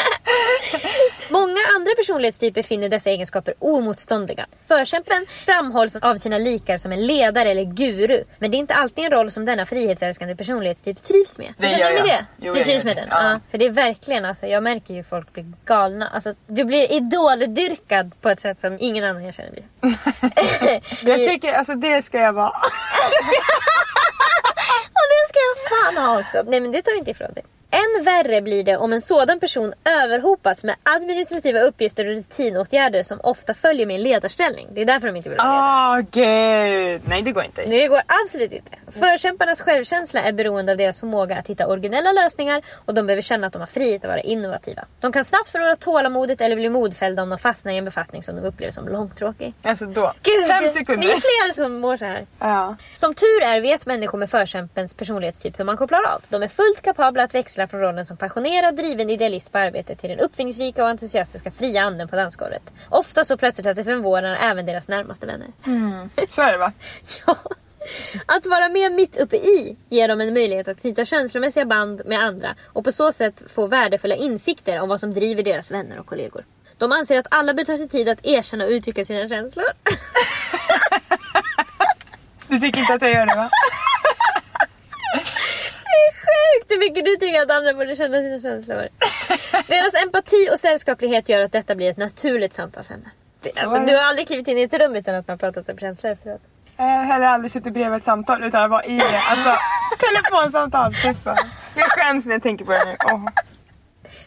Många andra personlighetstyper finner dessa egenskaper omotståndliga. Förkämpen framhålls av sina likar som en ledare eller guru. Men det är inte alltid en roll som denna frihetsälskande personlighetstyp trivs med. Det Känner du med det? Jo, du trivs gör med det. den? Ja. Ja. För det är verkligen alltså, jag märker ju folk blir galna. Alltså, du blir idoldyrkad på ett sätt som ingen annan jag känner blir. Jag tycker alltså det ska jag vara. Och det ska jag fan ha också. Nej men det tar vi inte ifrån dig. Än värre blir det om en sådan person överhopas med administrativa uppgifter och rutinåtgärder som ofta följer med en ledarställning. Det är därför de inte vill vara ledare. Åh gud. Nej det går inte. Det går absolut inte. Förkämparnas självkänsla är beroende av deras förmåga att hitta originella lösningar och de behöver känna att de har frihet att vara innovativa. De kan snabbt förlora tålamodet eller bli modfällda om de fastnar i en befattning som de upplever som långtråkig. Alltså då. Gud, Fem Ni sekunder. är fler som mår så här. Ja. Som tur är vet människor med förkämpens personlighetstyp hur man kopplar av. De är fullt kapabla att växla från rollen som passionerad, driven idealist på arbetet till den uppfinningsrika och entusiastiska fria anden på dansgolvet. Ofta så plötsligt att det förvånar även deras närmaste vänner. Så är det va? Ja. Att vara med mitt uppe i ger dem en möjlighet att knyta känslomässiga band med andra och på så sätt få värdefulla insikter om vad som driver deras vänner och kollegor. De anser att alla bör ta sig tid att erkänna och uttrycka sina känslor. Du tycker inte att jag gör det va? Sjukt! hur mycket du tycker att andra borde känna sina känslor. Deras empati och sällskaplighet gör att detta blir ett naturligt samtalsämne. Det- Alltså, du har aldrig klivit in i ett rum utan att man pratat om känslor efteråt. Jag har heller aldrig suttit bredvid ett samtal utan att vara i det. Alltså telefonsamtal, fy fan. Jag skäms när jag tänker på det nu. Åh.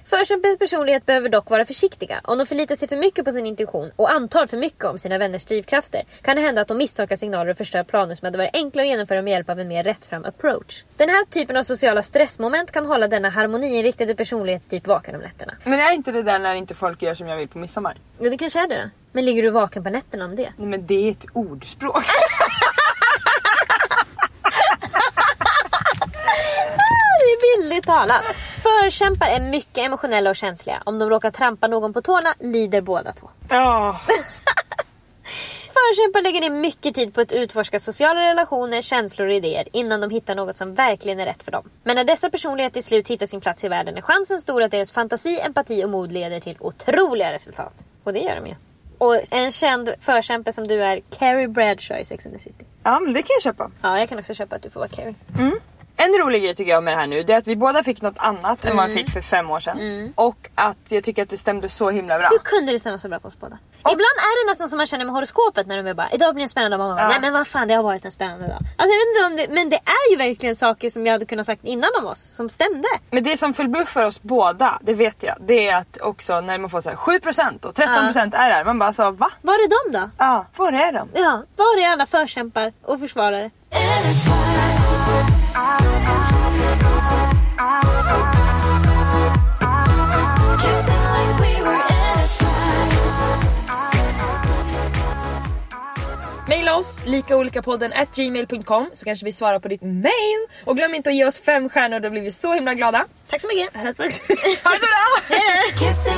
Förkämpens personlighet behöver dock vara försiktiga. Om de förlitar sig för mycket på sin intuition och antar för mycket om sina vänners drivkrafter kan det hända att de misstolkar signaler och förstör planer som hade varit enkla att genomföra med hjälp av en mer rättfram approach. Den här typen av sociala stressmoment kan hålla denna harmoniinriktade personlighetstyp vaken om nätterna. Men är inte det där när inte folk gör som jag vill på midsommar? Jo, det kanske är det. Men ligger du vaken på nätterna om det? Nej men det är ett ordspråk. Det är bildligt talat. Förkämpar är mycket emotionella och känsliga. Om de råkar trampa någon på tårna lider båda två. Ja. Förkämpar lägger ner mycket tid på att utforska sociala relationer, känslor och idéer innan de hittar något som verkligen är rätt för dem. Men när dessa personligheter till slut hittar sin plats i världen är chansen stor att deras fantasi, empati och mod leder till otroliga resultat. Och det gör de ju. Och en känd förkämpe som du är, Carrie Bradshaw i Sex and the City. ja men det kan jag köpa. Ja, jag kan också köpa att du får vara Carrie. En rolig grej tycker jag med det här nu det är att vi båda fick något annat än vad man fick för fem år sedan. Och att jag tycker att det stämde så himla bra. Hur kunde det stämma så bra på oss båda? Ibland är det nästan som man känner med horoskopet när de är bara idag blir en spännande dag. Ja. Nej men vad fan det har varit en spännande dag. Alltså, jag vet inte om det, men det är ju verkligen saker som jag hade kunnat sagt innan om oss som stämde. Men det som förbuffar oss båda, det vet jag, det är att också när man får så här 7% och 13% är det man bara så va? Var är de då? Ja, var är de? Ja, var är alla förkämpar och försvarare? Maila oss, likaolikapodden at gmail.com så kanske vi svarar på ditt mail. Och glöm inte att ge oss fem stjärnor, då blir vi så himla glada. Tack så mycket. Ha det så bra! Kissing